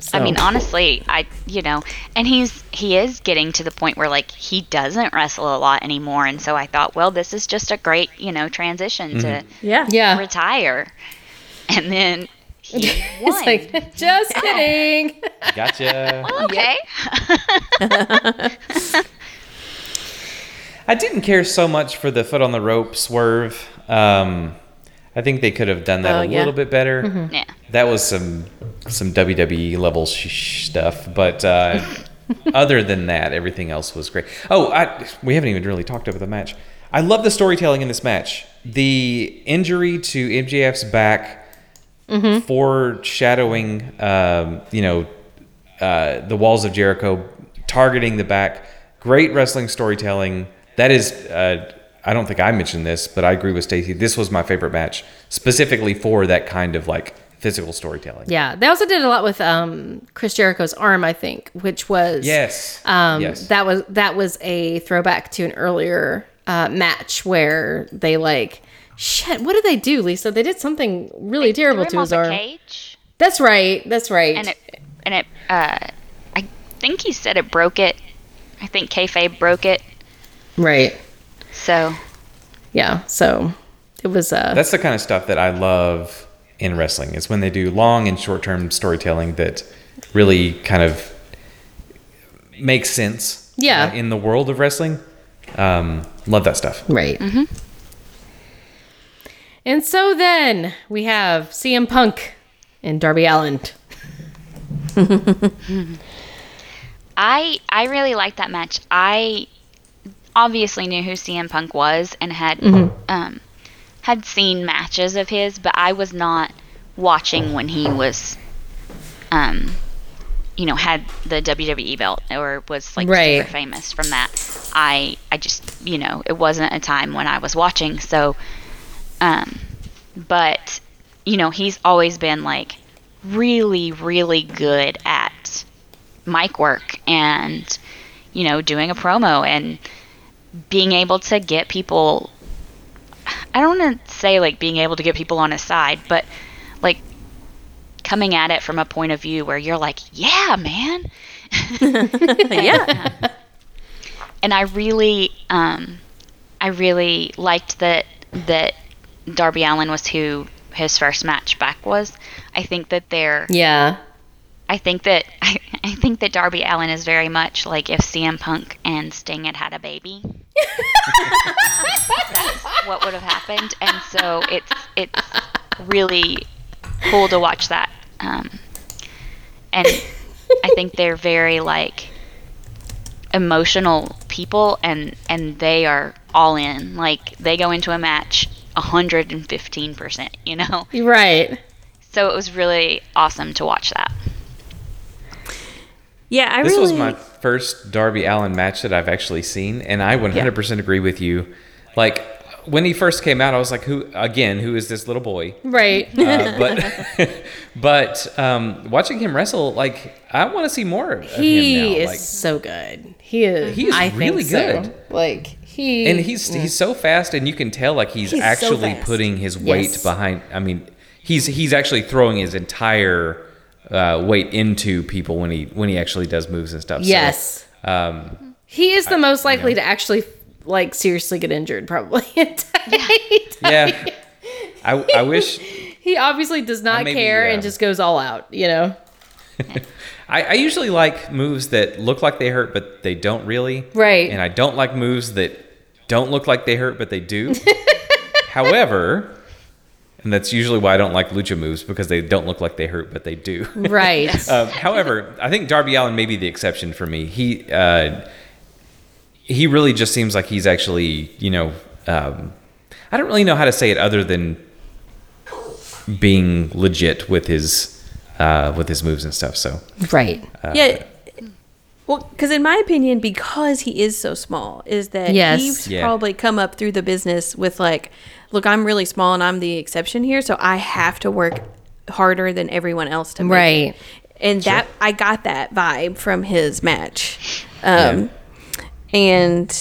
So- I mean, honestly, I you know, and he's he is getting to the point where like he doesn't wrestle a lot anymore, and so I thought, well, this is just a great you know transition to mm-hmm. Yeah. yeah. retire, and then he won. *laughs* It's like, *laughs* just kidding. Gotcha. okay. *laughs* I didn't care so much for the foot on the rope swerve. Um, I think they could have done that Oh, a yeah. little bit better. yeah. That was some some WWE level sh- stuff, but uh, other than that, everything else was great. Oh, I, we haven't even really talked about the match. I love the storytelling in this match. The injury to MJF's back, foreshadowing, um, you know, uh, the walls of Jericho, targeting the back. Great wrestling storytelling. That is, uh, I don't think I mentioned this, but I agree with Stacy. This was my favorite match, specifically for that kind of like physical storytelling. Yeah. They also did a lot with um, Chris Jericho's arm, I think, which was Yes. Um, yes. That was that was a throwback to an earlier uh, match where they like shit. What did they do, Lisa? They did something really terrible Threw to him his arm. cage, That's right. That's right. and it and it uh, I think he said it broke it. I think kayfabe broke it. right. So Yeah. So it was. Uh, That's the kind of stuff that I love in wrestling. Is when they do long and short term storytelling that really kind of makes sense. Yeah. uh, in the world of wrestling, um, love that stuff. Right. And so then we have CM Punk and Darby Allin. *laughs* I I really liked that match. I obviously knew who CM Punk was and had um had seen matches of his, but I was not watching when he was um you know had the WWE belt or was like Right. super famous from that. I I just you know it wasn't a time when I was watching, so um but you know he's always been like really really good at mic work and you know doing a promo and being able to get people I don't want to say like being able to get people on his side but like coming at it from a point of view where you're like, yeah, man. *laughs* yeah. and I really, um, I really liked that that Darby Allin was who his first match back was. I think that they're, Yeah. I think that *laughs* I, I think that Darby Allin is very much like if CM Punk and Sting had had a baby. That's *laughs* what would have happened, and so it's it's really cool to watch that. Um, and I think they're very like emotional people and and they are all in like they go into a match 115% you know Right. so it was really awesome to watch that Yeah, I really This really was my first Darby Allin match that I've actually seen, and I 100% agree with you. Like when he first came out, I was like, "Who again? Who is this little boy?" Right. Uh, but *laughs* but um, watching him wrestle, like I want to see more of he him now. is Like, so good. He is. He is I think really so. good. Like he and he's he's so fast, and you can tell like he's, He's actually fast. putting his weight Yes. behind. I mean, he's he's actually throwing his entire uh, weight into people when he when he actually does moves and stuff. So, Yes. um, he is the most likely to actually like seriously get injured probably. *laughs* yeah. I, I *laughs* wish he obviously does not maybe, care and uh, just goes all out. You know. *laughs* I, I usually like moves that look like they hurt, but they don't really. Right. And I don't like moves that don't look like they hurt, but they do. *laughs* However, and that's usually why I don't like lucha moves because they don't look like they hurt, but they do. Right. Um, *laughs* however, I think Darby Allin may be the exception for me. He uh, he really just seems like he's actually, you know, um, I don't really know how to say it other than being legit with his uh, with his moves and stuff. So right. yeah. Well, because in my opinion, because he is so small, is that Yes. he's Yeah. probably come up through the business with like, look, I'm really small and I'm the exception here, so I have to work harder than everyone else to make Right. it. And that I got that vibe from his match, um, and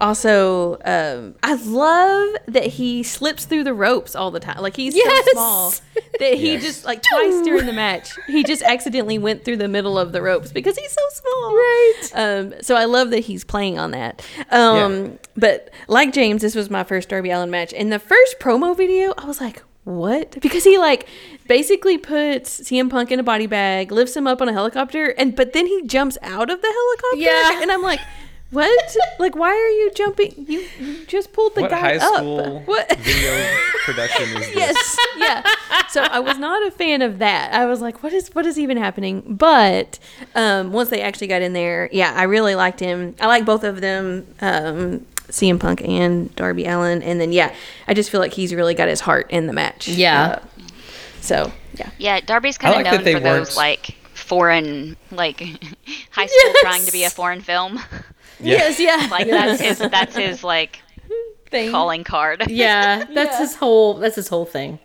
also um, I love that he slips through the ropes all the time. Like he's Yes. so small that he Yes. just like twice during the *laughs* match he just accidentally went through the middle of the ropes because he's so small. Right. Um, so I love that he's playing on that. Um, Yeah. But like James, this was my first Darby Allin match. In the first promo video, I was like, what? Because he like basically puts CM Punk in a body bag, lifts him up on a helicopter, and but then he jumps out of the helicopter. Yeah. And I'm like, what? like, why are you jumping? You, you just pulled the what guy high up. *laughs* What? video production is this? yes yeah so i was not a fan of that i was like what is what is even happening but um once they actually got in there yeah i really liked him i like both of them um CM Punk and Darby Allin, and then yeah, I just feel like he's really got his heart in the match. Yeah. Uh, so yeah, yeah darby's kind of like that known they for those weren't- like foreign like *laughs* high school Yes. trying to be a foreign film *laughs* yes, yeah, like that's his that's his like *laughs* thing. calling card Yeah. That's *laughs* his whole. That's his whole thing.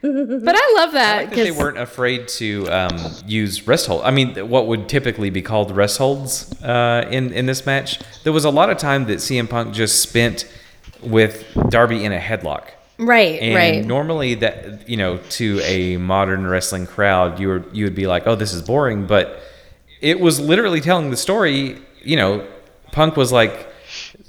But I love I that like they weren't afraid to um, use rest hold. I mean, what would typically be called rest holds uh, in in this match. There was a lot of time that CM Punk just spent with Darby in a headlock. right, And right. normally that you know to a modern wrestling crowd, you were you would be like, "Oh, this is boring," but it was literally telling the story. You know, Punk was like,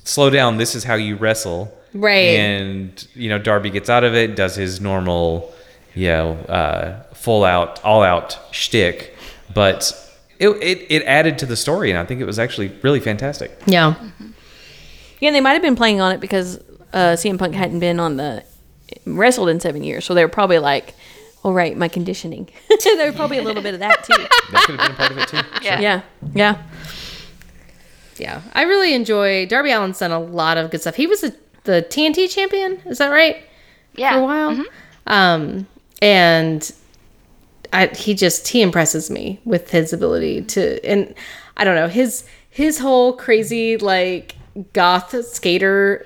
"Slow down. This is how you wrestle." Right. And you know, Darby gets out of it, does his normal, you know, uh, full out, all out shtick, but it, it it added to the story, and I think it was actually really fantastic. yeah. Yeah, and they might have been playing on it because uh, CM Punk hadn't been on the wrestled in seven years, so they were probably like, "All right, my conditioning." *laughs* there was probably a little bit of that too. That could have been a part of it too. yeah yeah, yeah. Yeah, I really enjoy Darby Allin's done a lot of good stuff. He was a, the TNT champion, is that right? yeah For a while, um, and I, he just he impresses me with his ability to, and I don't know his his whole crazy like goth skater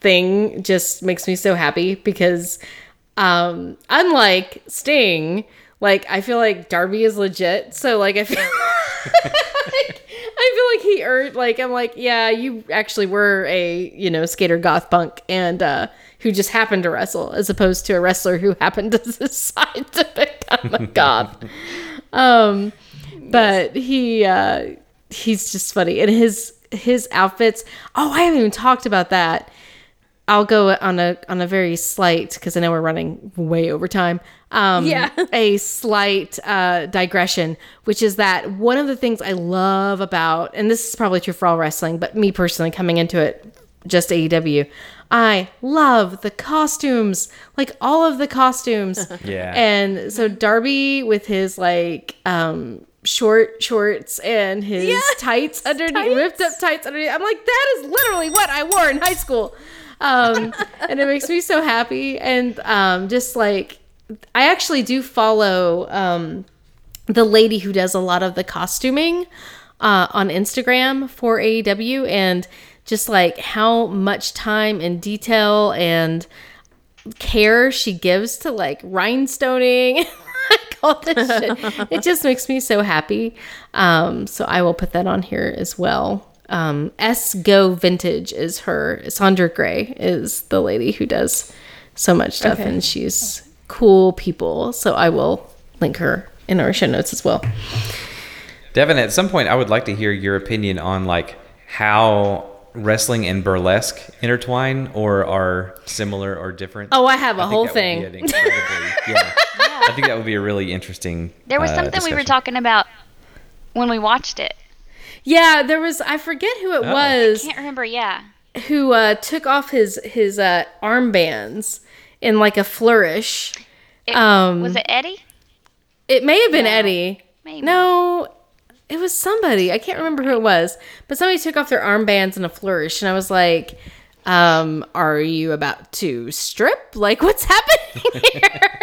thing just makes me so happy because, um, unlike Sting, like I feel like Darby is legit, so like I feel. *laughs* *laughs* like, I feel like he earned like I'm like yeah you actually were a you know skater goth punk and uh who just happened to wrestle as opposed to a wrestler who happened *laughs* to decide to become oh my god. Um, but he uh, he's just funny, and his his outfits. Oh, I haven't even talked about that. I'll go on a on a very slight because I know we're running way over time. Um, Yeah. *laughs* a slight uh, digression, which is that one of the things I love about, and this is probably true for all wrestling, but me personally coming into it, just AEW, I love the costumes, like all of the costumes. *laughs* Yeah. And so Darby with his like um short shorts and his Yes, tights underneath tights. ripped up tights underneath. I'm like, that is literally what I wore in high school. Um and it makes me so happy. And um just like I actually do follow um the lady who does a lot of the costuming uh, on Instagram for AEW and just like how much time and detail and care she gives to like rhinestoning *laughs* all this shit. It just makes me so happy. Um, so I will put that on here as well. Um, S Go Vintage is her. Sandra Gray is the lady who does so much stuff, Okay. and she's cool people. So I will link her in our show notes as well. Devin, at some point, I would like to hear your opinion on like how wrestling and burlesque intertwine or are similar or different. Oh, I have a whole that would be thing. an incredibly- *laughs* yeah. I think that would be a really interesting. There was uh, something we were talking about when we watched it. Yeah, there was. I forget who it Oh. was. I can't remember. Yeah. who uh, took off his his uh, armbands in like a flourish. It, Um, was it Eddie? It may have been Eddie. Maybe. No, it was somebody. I can't remember who it was, but somebody took off their armbands in a flourish, and I was like, um, "Are you about to strip? Like, what's *laughs* happening here?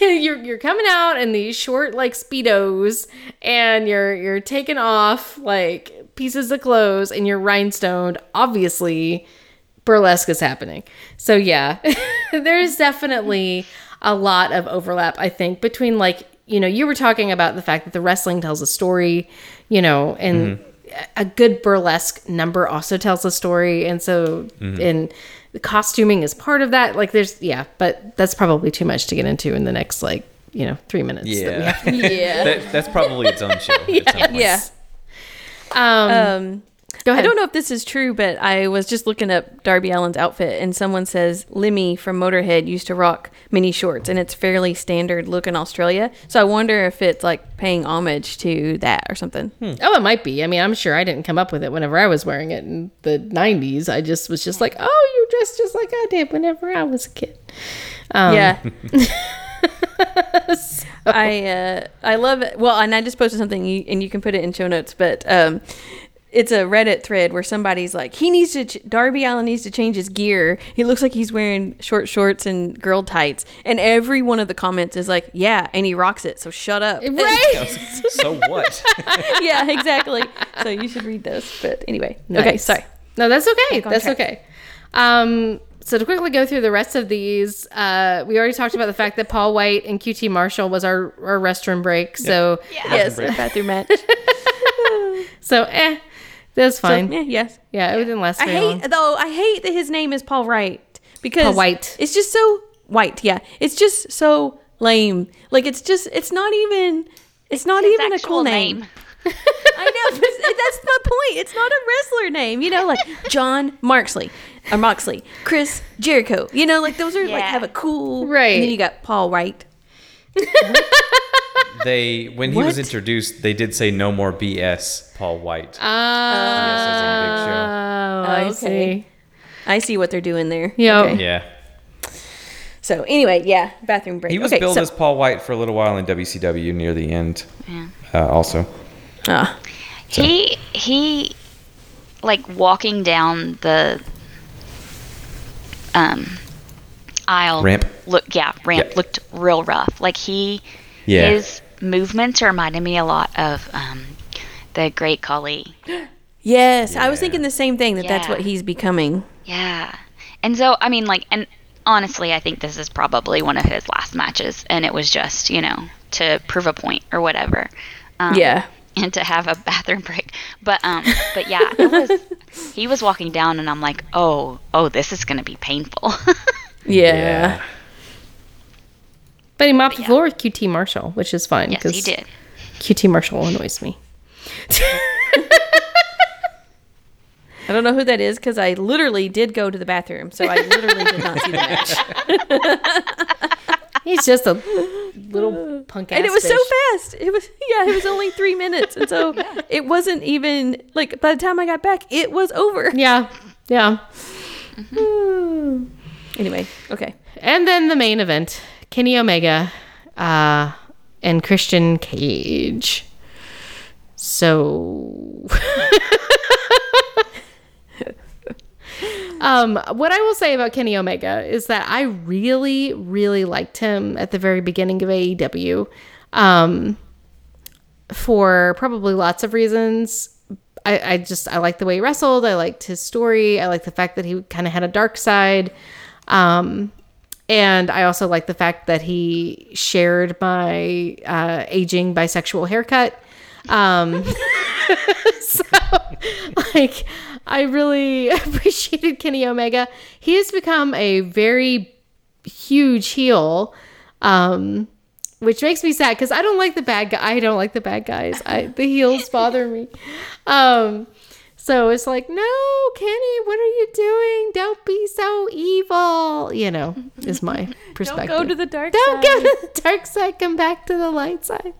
*laughs* you're you're coming out in these short like speedos, and you're you're taking off like pieces of clothes, and you're rhinestoned. Obviously, burlesque is happening. So yeah, *laughs* there's definitely a lot of overlap. I think between like you know you were talking about the fact that the wrestling tells a story, you know, and a good burlesque number also tells a story, and so and the costuming is part of that. Like there's yeah, but that's probably too much to get into in the next like you know three minutes. Yeah. have. *laughs* Yeah. That, that's probably its own show. at *laughs* some point. yeah. Um, Um, go I don't know if this is true, but I was just looking up Darby Allin's outfit, and someone says Lemmy from Motorhead used to rock mini shorts, and it's fairly standard look in Australia. So I wonder if it's like paying homage to that or something. Oh, it might be. I mean, I'm sure I didn't come up with it whenever I was wearing it in the 90s. I just was just like, oh, you dress just like I did whenever I was a kid. Um, yeah. *laughs* I uh, I love it. Well, and I just posted something, you, and you can put it in show notes, but um, it's a Reddit thread where somebody's like, he needs to, ch- Darby Allin needs to change his gear. He looks like he's wearing short shorts and girl tights, and every one of the comments is like, yeah, and he rocks it. So shut up. Right? *laughs* *laughs* So what? *laughs* yeah, exactly. So you should read this. But anyway, okay, sorry. No, that's okay. That's track. okay. Um, so to quickly go through the rest of these, uh, we already talked about the fact that Paul Wight and QT Marshall was our, our restroom break. So, Yes, break. bathroom match. so eh, that's So, fine. yeah, yes. yeah, it didn't last I hate long. though. I hate that his name is Paul Wright because Paul White. It's just so white. Yeah, it's just so lame. Like it's just it's not even it's not even a cool name. *laughs* I know, but that's my point. It's not a wrestler name. You know, like Jon Marksley or Moxley, Chris Jericho. You know, like those are like have a cool Right. And then you got Paul Wright. They when he was What? introduced, they did say no more BS. Paul Wight. Yes, as in Big Show. Oh, I Okay. see. I see what they're doing there. Yep. Yeah, So anyway, yeah, bathroom break. he was okay, billed so, as Paul Wight for a little while in WCW near the end. Yeah. Uh, also, Ah. He he like walking down the um aisle Ramp. look yeah, ramp Yeah. looked real rough. Like he Yeah. his movements reminded me a lot of um the great Khali. *gasps* Yes, I was thinking the same thing that that's what he's becoming. Yeah. And so I mean like and honestly I think this is probably one of his last matches and it was just, you know, to prove a point or whatever. Um, Yeah. and to have a bathroom break. But um but yeah, it was *laughs* he was walking down and I'm like, "Oh, oh, this is going to be painful." *laughs* Yeah. But he mopped the floor with QT Marshall, which is fine. Yes, 'cause he did. QT Marshall annoys me. *laughs* I don't know who that is because I literally did go to the bathroom, so I literally did not see the match. *laughs* He's just a little punk ass. and it was so fast. It was yeah, it was only three minutes, and so *laughs* it wasn't even like by the time I got back, it was over. Yeah, yeah. Mm-hmm. *sighs* *sighs* Anyway, okay. And then the main event Kenny Omega uh, and Christian Cage. So. *laughs* um, what I will say about Kenny Omega is that I really, really liked him at the very beginning of AEW um, for probably lots of reasons. I, I just I liked the way he wrestled. I liked his story. I liked the fact that he kind of had a dark side. Um, and I also like the fact that he shared my uh, aging bisexual haircut. Um, *laughs* so, like, I really *laughs* appreciated Kenny Omega. He has become a very huge heel, um, which makes me sad because I don't like the bad guy. I don't like the bad guys. I the heels bother me. Um, so it's like, no, Kenny, what are you doing? Don't be so evil. You know, is my perspective. *laughs* Don't go to the dark side. Don't go to the dark side. Come back to the light side.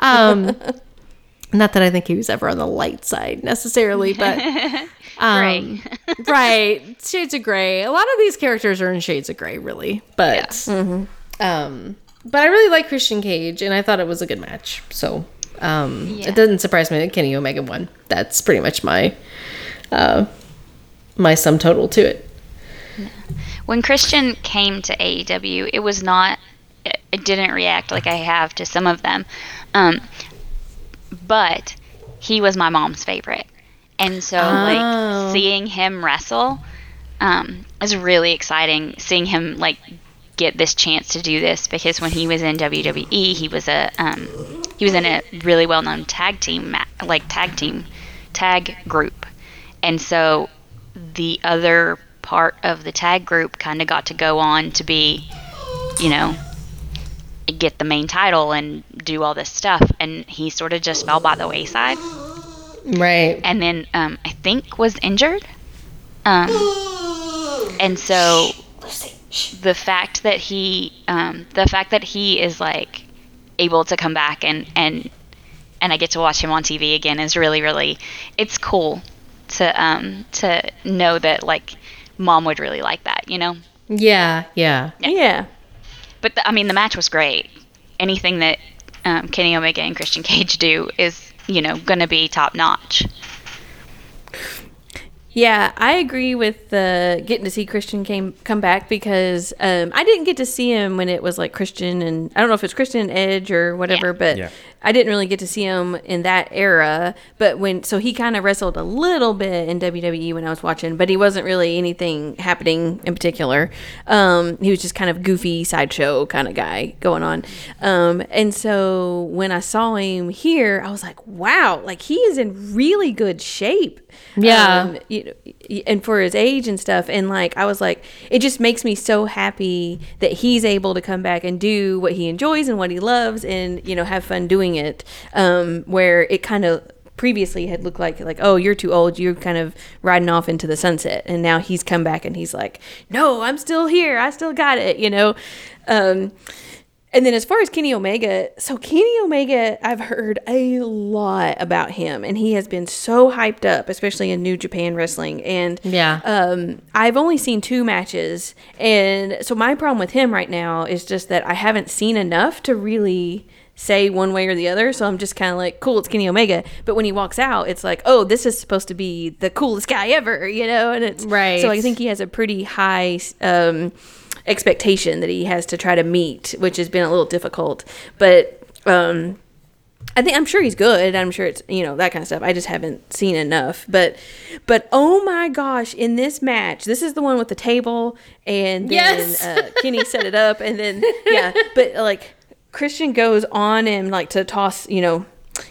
Um, *laughs* not that I think he was ever on the light side necessarily, but *laughs* um, right, shades of gray. A lot of these characters are in shades of gray, really. But um, but I really like Christian Cage, and I thought it was a good match. So um, Yeah. it doesn't surprise me that Kenny Omega won. That's pretty much my uh, my sum total to it. When Christian came to AEW, it was not. It, it didn't react like I have to some of them, um, but he was my mom's favorite, and so Oh. like seeing him wrestle um, is really exciting. Seeing him like get this chance to do this because when he was in WWE, he was a um, he was in a really well known tag team like tag team tag group, and so the other part of the tag group kind of got to go on to be, you know, get the main title and do all this stuff, and he sort of just fell by the wayside, Right. and then um, I think was injured, um, and so the fact that he, um, the fact that he is like able to come back and and and I get to watch him on TV again is really really it's cool to um to know that like mom would really like that, you know. Yeah. Yeah. Yeah. But the, I mean, the match was great. Anything that um, Kenny Omega and Christian Cage do is you know going to be top notch. Yeah, I agree with the getting to see Christian came come back because um, I didn't get to see him when it was like Christian and I don't know if it's Christian and Edge or whatever, Yeah. but Yeah. I didn't really get to see him in that era. But when so he kind of wrestled a little bit in WWE when I was watching, but he wasn't really anything happening in particular. Um, he was just kind of goofy sideshow kind of guy going on. Um, and so when I saw him here, I was like, wow, like he is in really good shape. Yeah. Um, you know, and for his age and stuff and like i was like it just makes me so happy that he's able to come back and do what he enjoys and what he loves and you know have fun doing it um where it kind of previously had looked like like oh you're too old you're kind of riding off into the sunset and now he's come back and he's like no i'm still here i still got it you know? Um and then as far as Kenny Omega, so Kenny Omega, I've heard a lot about him, and he has been so hyped up, especially in New Japan Wrestling. And Yeah. um, I've only seen two matches, and so my problem with him right now is just that I haven't seen enough to really say one way or the other. So I'm just kind of like, cool, it's Kenny Omega. But when he walks out, it's like, oh, this is supposed to be the coolest guy ever, you know? And it's Right. So I think he has a pretty high. Um, expectation that he has to try to meet, which has been a little difficult. But um, I think I'm sure he's good. I'm sure it's you know that kind of stuff. I just haven't seen enough. But but oh my gosh, in this match, this is the one with the table, and then Yes. uh, Kenny set it up, and then yeah, but like Christian goes on and like to toss, you know.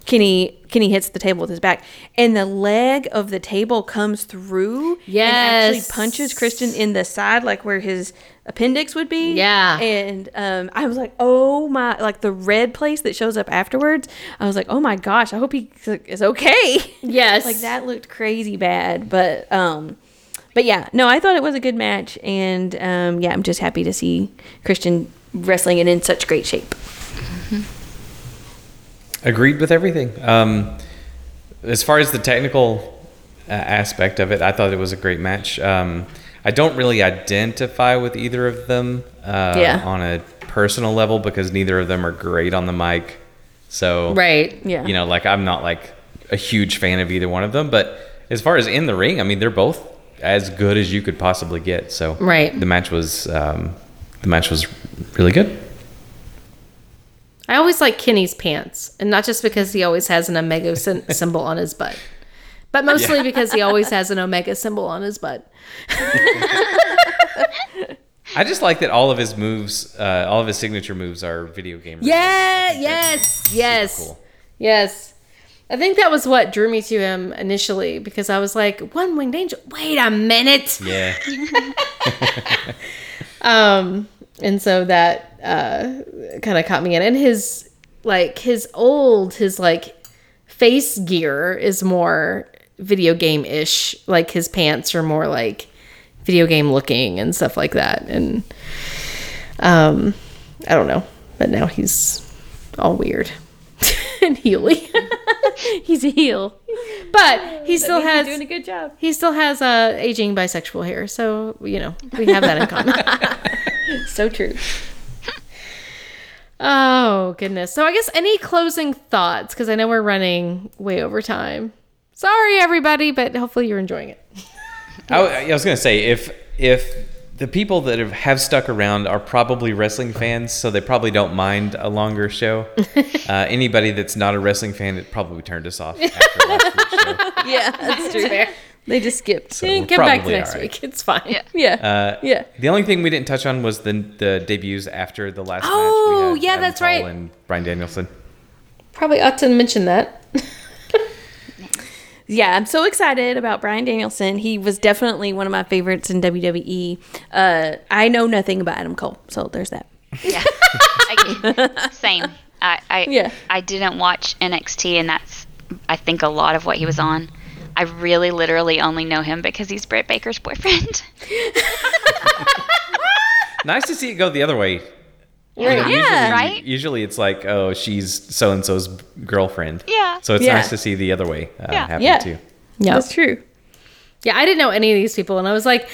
Kenny Kenny hits the table with his back, and the leg of the table comes through. and Yes. actually punches Christian in the side, like where his appendix would be. Yeah. and um, I was like, oh my, like the red place that shows up afterwards. I was like, oh my gosh, I hope he is okay. *laughs* Yes. like that looked crazy bad, but um, but yeah, no, I thought it was a good match, and um, yeah, I'm just happy to see Christian wrestling and in such great shape. Agreed with everything. Um, as far as the technical uh, aspect of it, I thought it was a great match. Um, I don't really identify with either of them uh, Yeah. on a personal level because neither of them are great on the mic. So right. Yeah. you know, like I'm not like a huge fan of either one of them. But as far as in the ring, I mean, they're both as good as you could possibly get. So Right. the match was um, the match was really good. I always like Kenny's pants, and not just because he always has an omega symbol on his butt, but mostly because he always has an omega symbol on his butt. *laughs* I just like that all of his moves, uh, all of his signature moves are video game. Yeah, I think that's yes, yes, cool. yes. I think that was what drew me to him initially because I was like, one winged angel. Wait a minute. Yeah. *laughs* Um, and so that uh, kind of caught me in. And his like his old his like face gear is more video game ish. Like his pants are more like video game looking and stuff like that. And um, I don't know, but now he's all weird *laughs* and heely. *laughs* He's a heel. but he still He's has doing a good job. he still has uh, aging bisexual hair, so you know we have that in common. *laughs* So true. Oh, goodness. So, I guess any closing thoughts? Because I know we're running way over time. Sorry, everybody, but hopefully you're enjoying it. I, I was gonna say if if the people that have, have stuck around are probably wrestling fans, so they probably don't mind a longer show. *laughs* Uh, anybody that's not a wrestling fan, it probably turned us off after last week's show. *laughs* Yeah, that's true. They just skipped. So Eh, we're Come back probably next all right. week. It's fine. Yeah. Yeah. Uh, Yeah. The only thing we didn't touch on was the the debuts after the last Oh, match. we had yeah, Adam that's Cole right. And Bryan Danielson. Probably ought to mention that. Yeah, I'm so excited about Bryan Danielson. He was definitely one of my favorites in WWE. Uh, I know nothing about Adam Cole, so there's that. Yeah. *laughs* I, same. I, I Yeah. I didn't watch NXT, and that's I think a lot of what he was on. I really, literally only know him because he's Britt Baker's boyfriend. *laughs* *laughs* Nice to see it go the other way. You know, Yeah. usually, Right? Usually it's like, oh, she's so and so's girlfriend. Yeah. So it's Yeah. nice to see the other way uh, Yeah. happen Yeah. too. Yeah. That's true. Yeah, I didn't know any of these people, and I was like,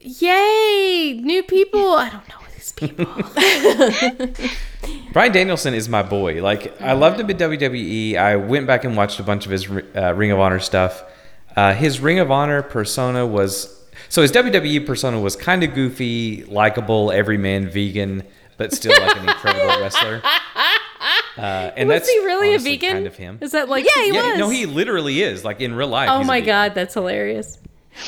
yay, new people. I don't know these people. *laughs* *laughs* Bryan Danielson is my boy. Like I loved him in WWE. I went back and watched a bunch of his uh, Ring of Honor stuff. Uh, his Ring of Honor persona was so his WWE persona was kind of goofy, likable, everyman, vegan, but still like an incredible *laughs* wrestler. Uh, and was that's he really a vegan? Kind of him. Is that like, Yeah, he yeah, was. no, he literally is like in real life. oh he's a my vegan. God, that's hilarious.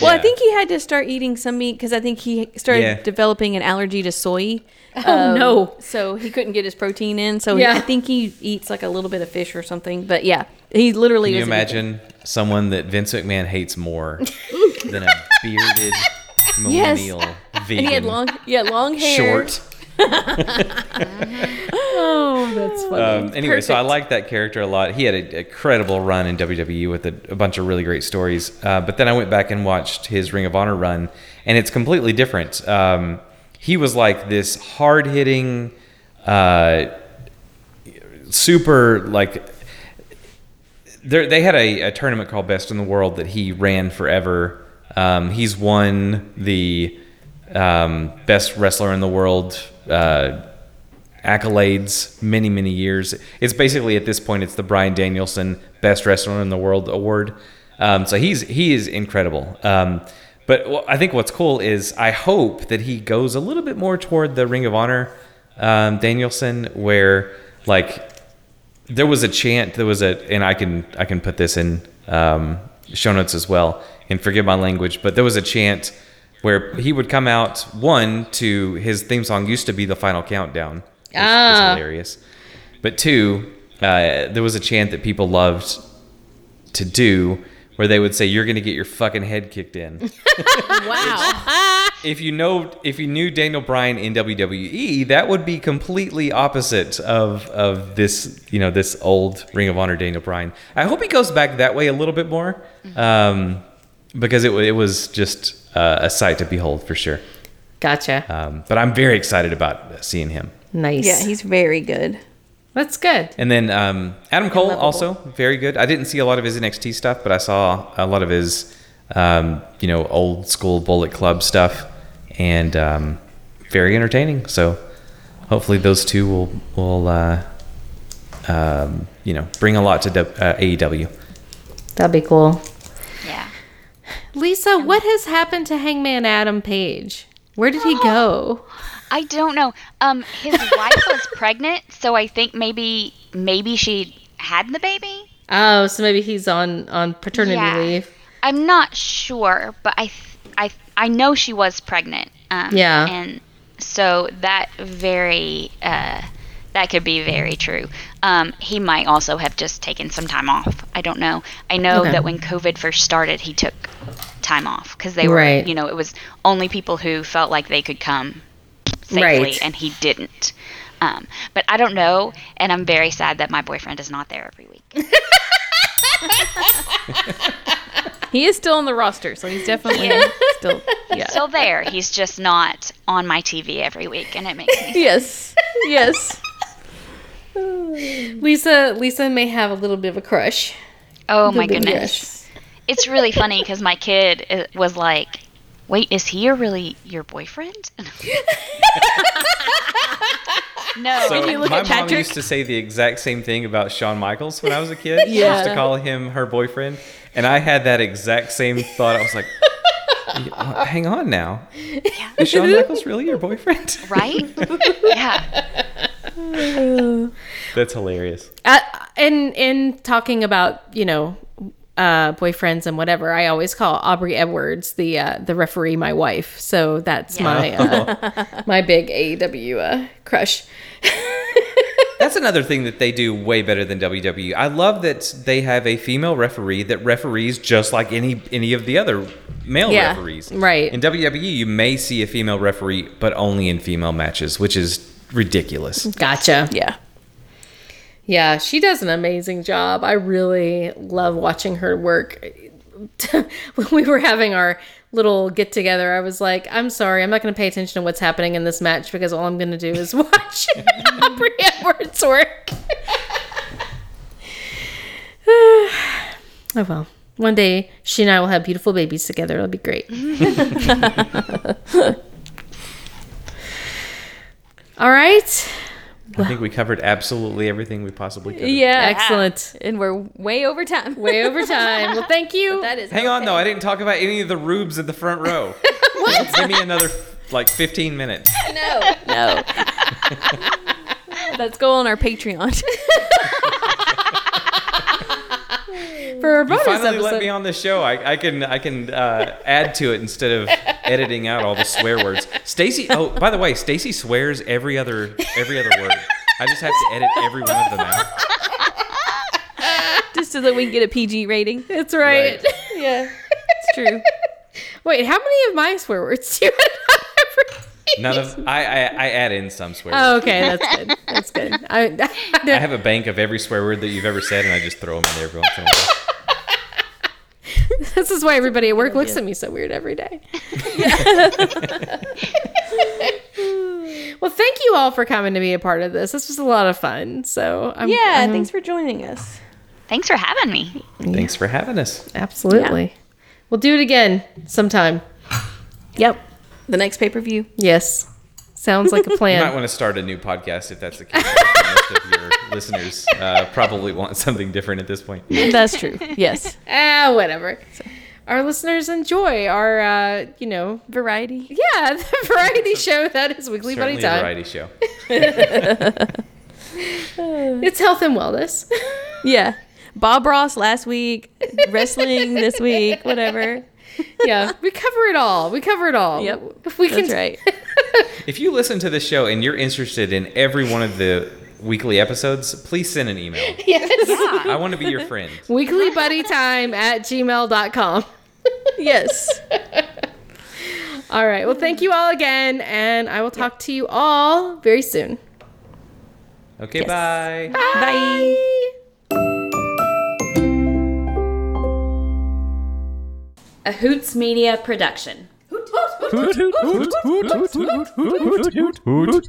Well, I think he had to start eating some meat because I think he started Yeah. developing an allergy to soy. *laughs* Oh, no. So he couldn't get his protein in. So Yeah. I think he eats like a little bit of fish or something. But yeah, he literally. Can you was a vegan. imagine someone that Vince McMahon hates more *laughs* than a bearded Yes. millennial And vegan he had long, yeah, long hair. short? Oh, that's funny. Um, anyway, so I Perfect. like that character a lot. He had an incredible run in WWE with a, a bunch of really great stories. Uh, but then I went back and watched his Ring of Honor run, and it's completely different. Um, he was like this hard hitting, uh, super like. There, they had a, a tournament called Best in the World that he ran forever. Um, he's won the um, best wrestler in the world uh, accolades many many years. It's basically at this point it's the bryan danielson best wrestler in the world award. Um, so he's he is incredible. Um, but i think what's cool is i hope that he goes a little bit more toward the ring of honor um, danielson where like there was a chant there was a and i can i can put this in um, show notes as well and forgive my language but there was a chant where he would come out one to his theme song used to be the final countdown which Ah. hilarious but two uh, there was a chant that people loved to do where they would say, "You're going to get your fucking head kicked in." *laughs* Wow. if you know, if you knew Daniel Bryan in WWE, that would be completely opposite of of this, you know, this old Ring of Honor Daniel Bryan. I hope he goes back that way a little bit more, um, because it it was just uh, a sight to behold for sure. Gotcha. Um, but I'm very excited about seeing him. Nice. Yeah, he's very good. That's good. And then um, Adam Cole lovable. also very good. I didn't see a lot of his NXT stuff, but I saw a lot of his, um, you know, old school Bullet Club stuff, and um, very entertaining. So hopefully those two will will uh, um, you know bring a lot to W- uh, AEW. That'd be cool. Lisa, what has happened to Hangman Adam Page? Where did he *gasps* go? I don't know. Um, his *laughs* wife was pregnant, so I think maybe maybe she had the baby. Oh, so maybe he's on on paternity Yeah. leave. I'm not sure, but I I I know she was pregnant. Um, Yeah. And so that very uh, that could be very true. Um, he might also have just taken some time off. I don't know. I know Okay. that when COVID first started, he took time off because they were, Right. you know, it was only people who felt like they could come safely, Right. and he didn't. Um, but I don't know, and I'm very sad that my boyfriend is not there every week. *laughs* He is still on the roster, so he's definitely still. Yeah. still there. He's just not on my TV every week, and it makes me. *laughs* yes. Yes. *laughs* Lisa Lisa may have a little bit of a crush. Oh my Little bit of a goodness, it's really funny because my kid uh, was like, "Wait, is he really your boyfriend?" *laughs* no, So you look my at mom Patrick- used to say the exact same thing about Shawn Michaels when I was a kid. She used to call him her boyfriend, and I had that exact same thought. I was like, "Hang on now, is Shawn Michaels really your boyfriend?" right? *laughs* yeah, That's hilarious. Uh, in in talking about you know uh, boyfriends and whatever, I always call Aubrey Edwards the uh, the referee my wife. So that's my uh, *laughs* my big AEW uh, crush. *laughs* That's another thing that they do way better than WWE. I love that they have a female referee that referees just like any any of the other male Yeah, referees. right. In WWE, you may see a female referee, but only in female matches, which is ridiculous. Gotcha. Yeah. Yeah, she does an amazing job. I really love watching her work. *laughs* when we were having our little get together, I was like, I'm sorry, I'm not going to pay attention to what's happening in this match because all I'm going to do is *laughs* watch *laughs* Aubrey Edwards work. *sighs* oh well. One day, she and I will have beautiful babies together. It'll be great. all right. I think we covered absolutely everything we possibly could. Yeah. Excellent. And we're way over time. Way over time. Well, thank you. That is. Hang on, though. I didn't talk about any of the rubes in the front row. *laughs* what? Give me another like 15 minutes. No. No. *laughs* Let's go on our Patreon. *laughs* For a You bonus finally episode. let me on the show. I, I can I can uh, add to it instead of editing out all the swear words. Stacy. Oh, by the way, Stacy swears every other every other word. I just have to edit every one of them out. Just so that we can get a PG rating. That's right. Right. Yeah. It's true. Wait, how many of my swear words do you have? None of I, I I add in some swear. Oh, words. okay, that's good. That's good. I, I have a bank of every swear word that you've ever said, and I just throw them in there every once in a while. *laughs* this is why everybody at work looks at me so weird every day. *laughs* well, thank you all for coming to be a part of this. This was a lot of fun. So, I'm, Yeah. I'm- Thanks for joining us. thanks for having me. Thanks for having us. Absolutely. We'll do it again sometime. Yep. The next pay per view. Yes. Sounds like a *laughs* plan. You might want to start a new podcast if that's the case. I think Most of your listeners uh, probably want something different at this point. That's true. Yes. *laughs* ah, whatever. Our listeners enjoy our, uh, you know, Variety. yeah, *laughs* the variety show that is Weekly Buddy Certainly a Time. variety show. *laughs* It's health and wellness. Yeah. Bob Ross last week, wrestling this week, whatever. yeah, we cover it all. We cover it all. Yep. If we That's can, right. If you listen to the show and you're interested in every one of the weekly episodes, please send an email. Yes. I want to be your friend. Weeklybuddytime at gmail.com. Yes. All right. Well, thank you all again, and I will talk to you all very soon. Okay, bye. Bye. A Hoots Media production. Hoot, hoot, hoot, hoot, hoot, hoot, hoot, hoot, hoot, hoot.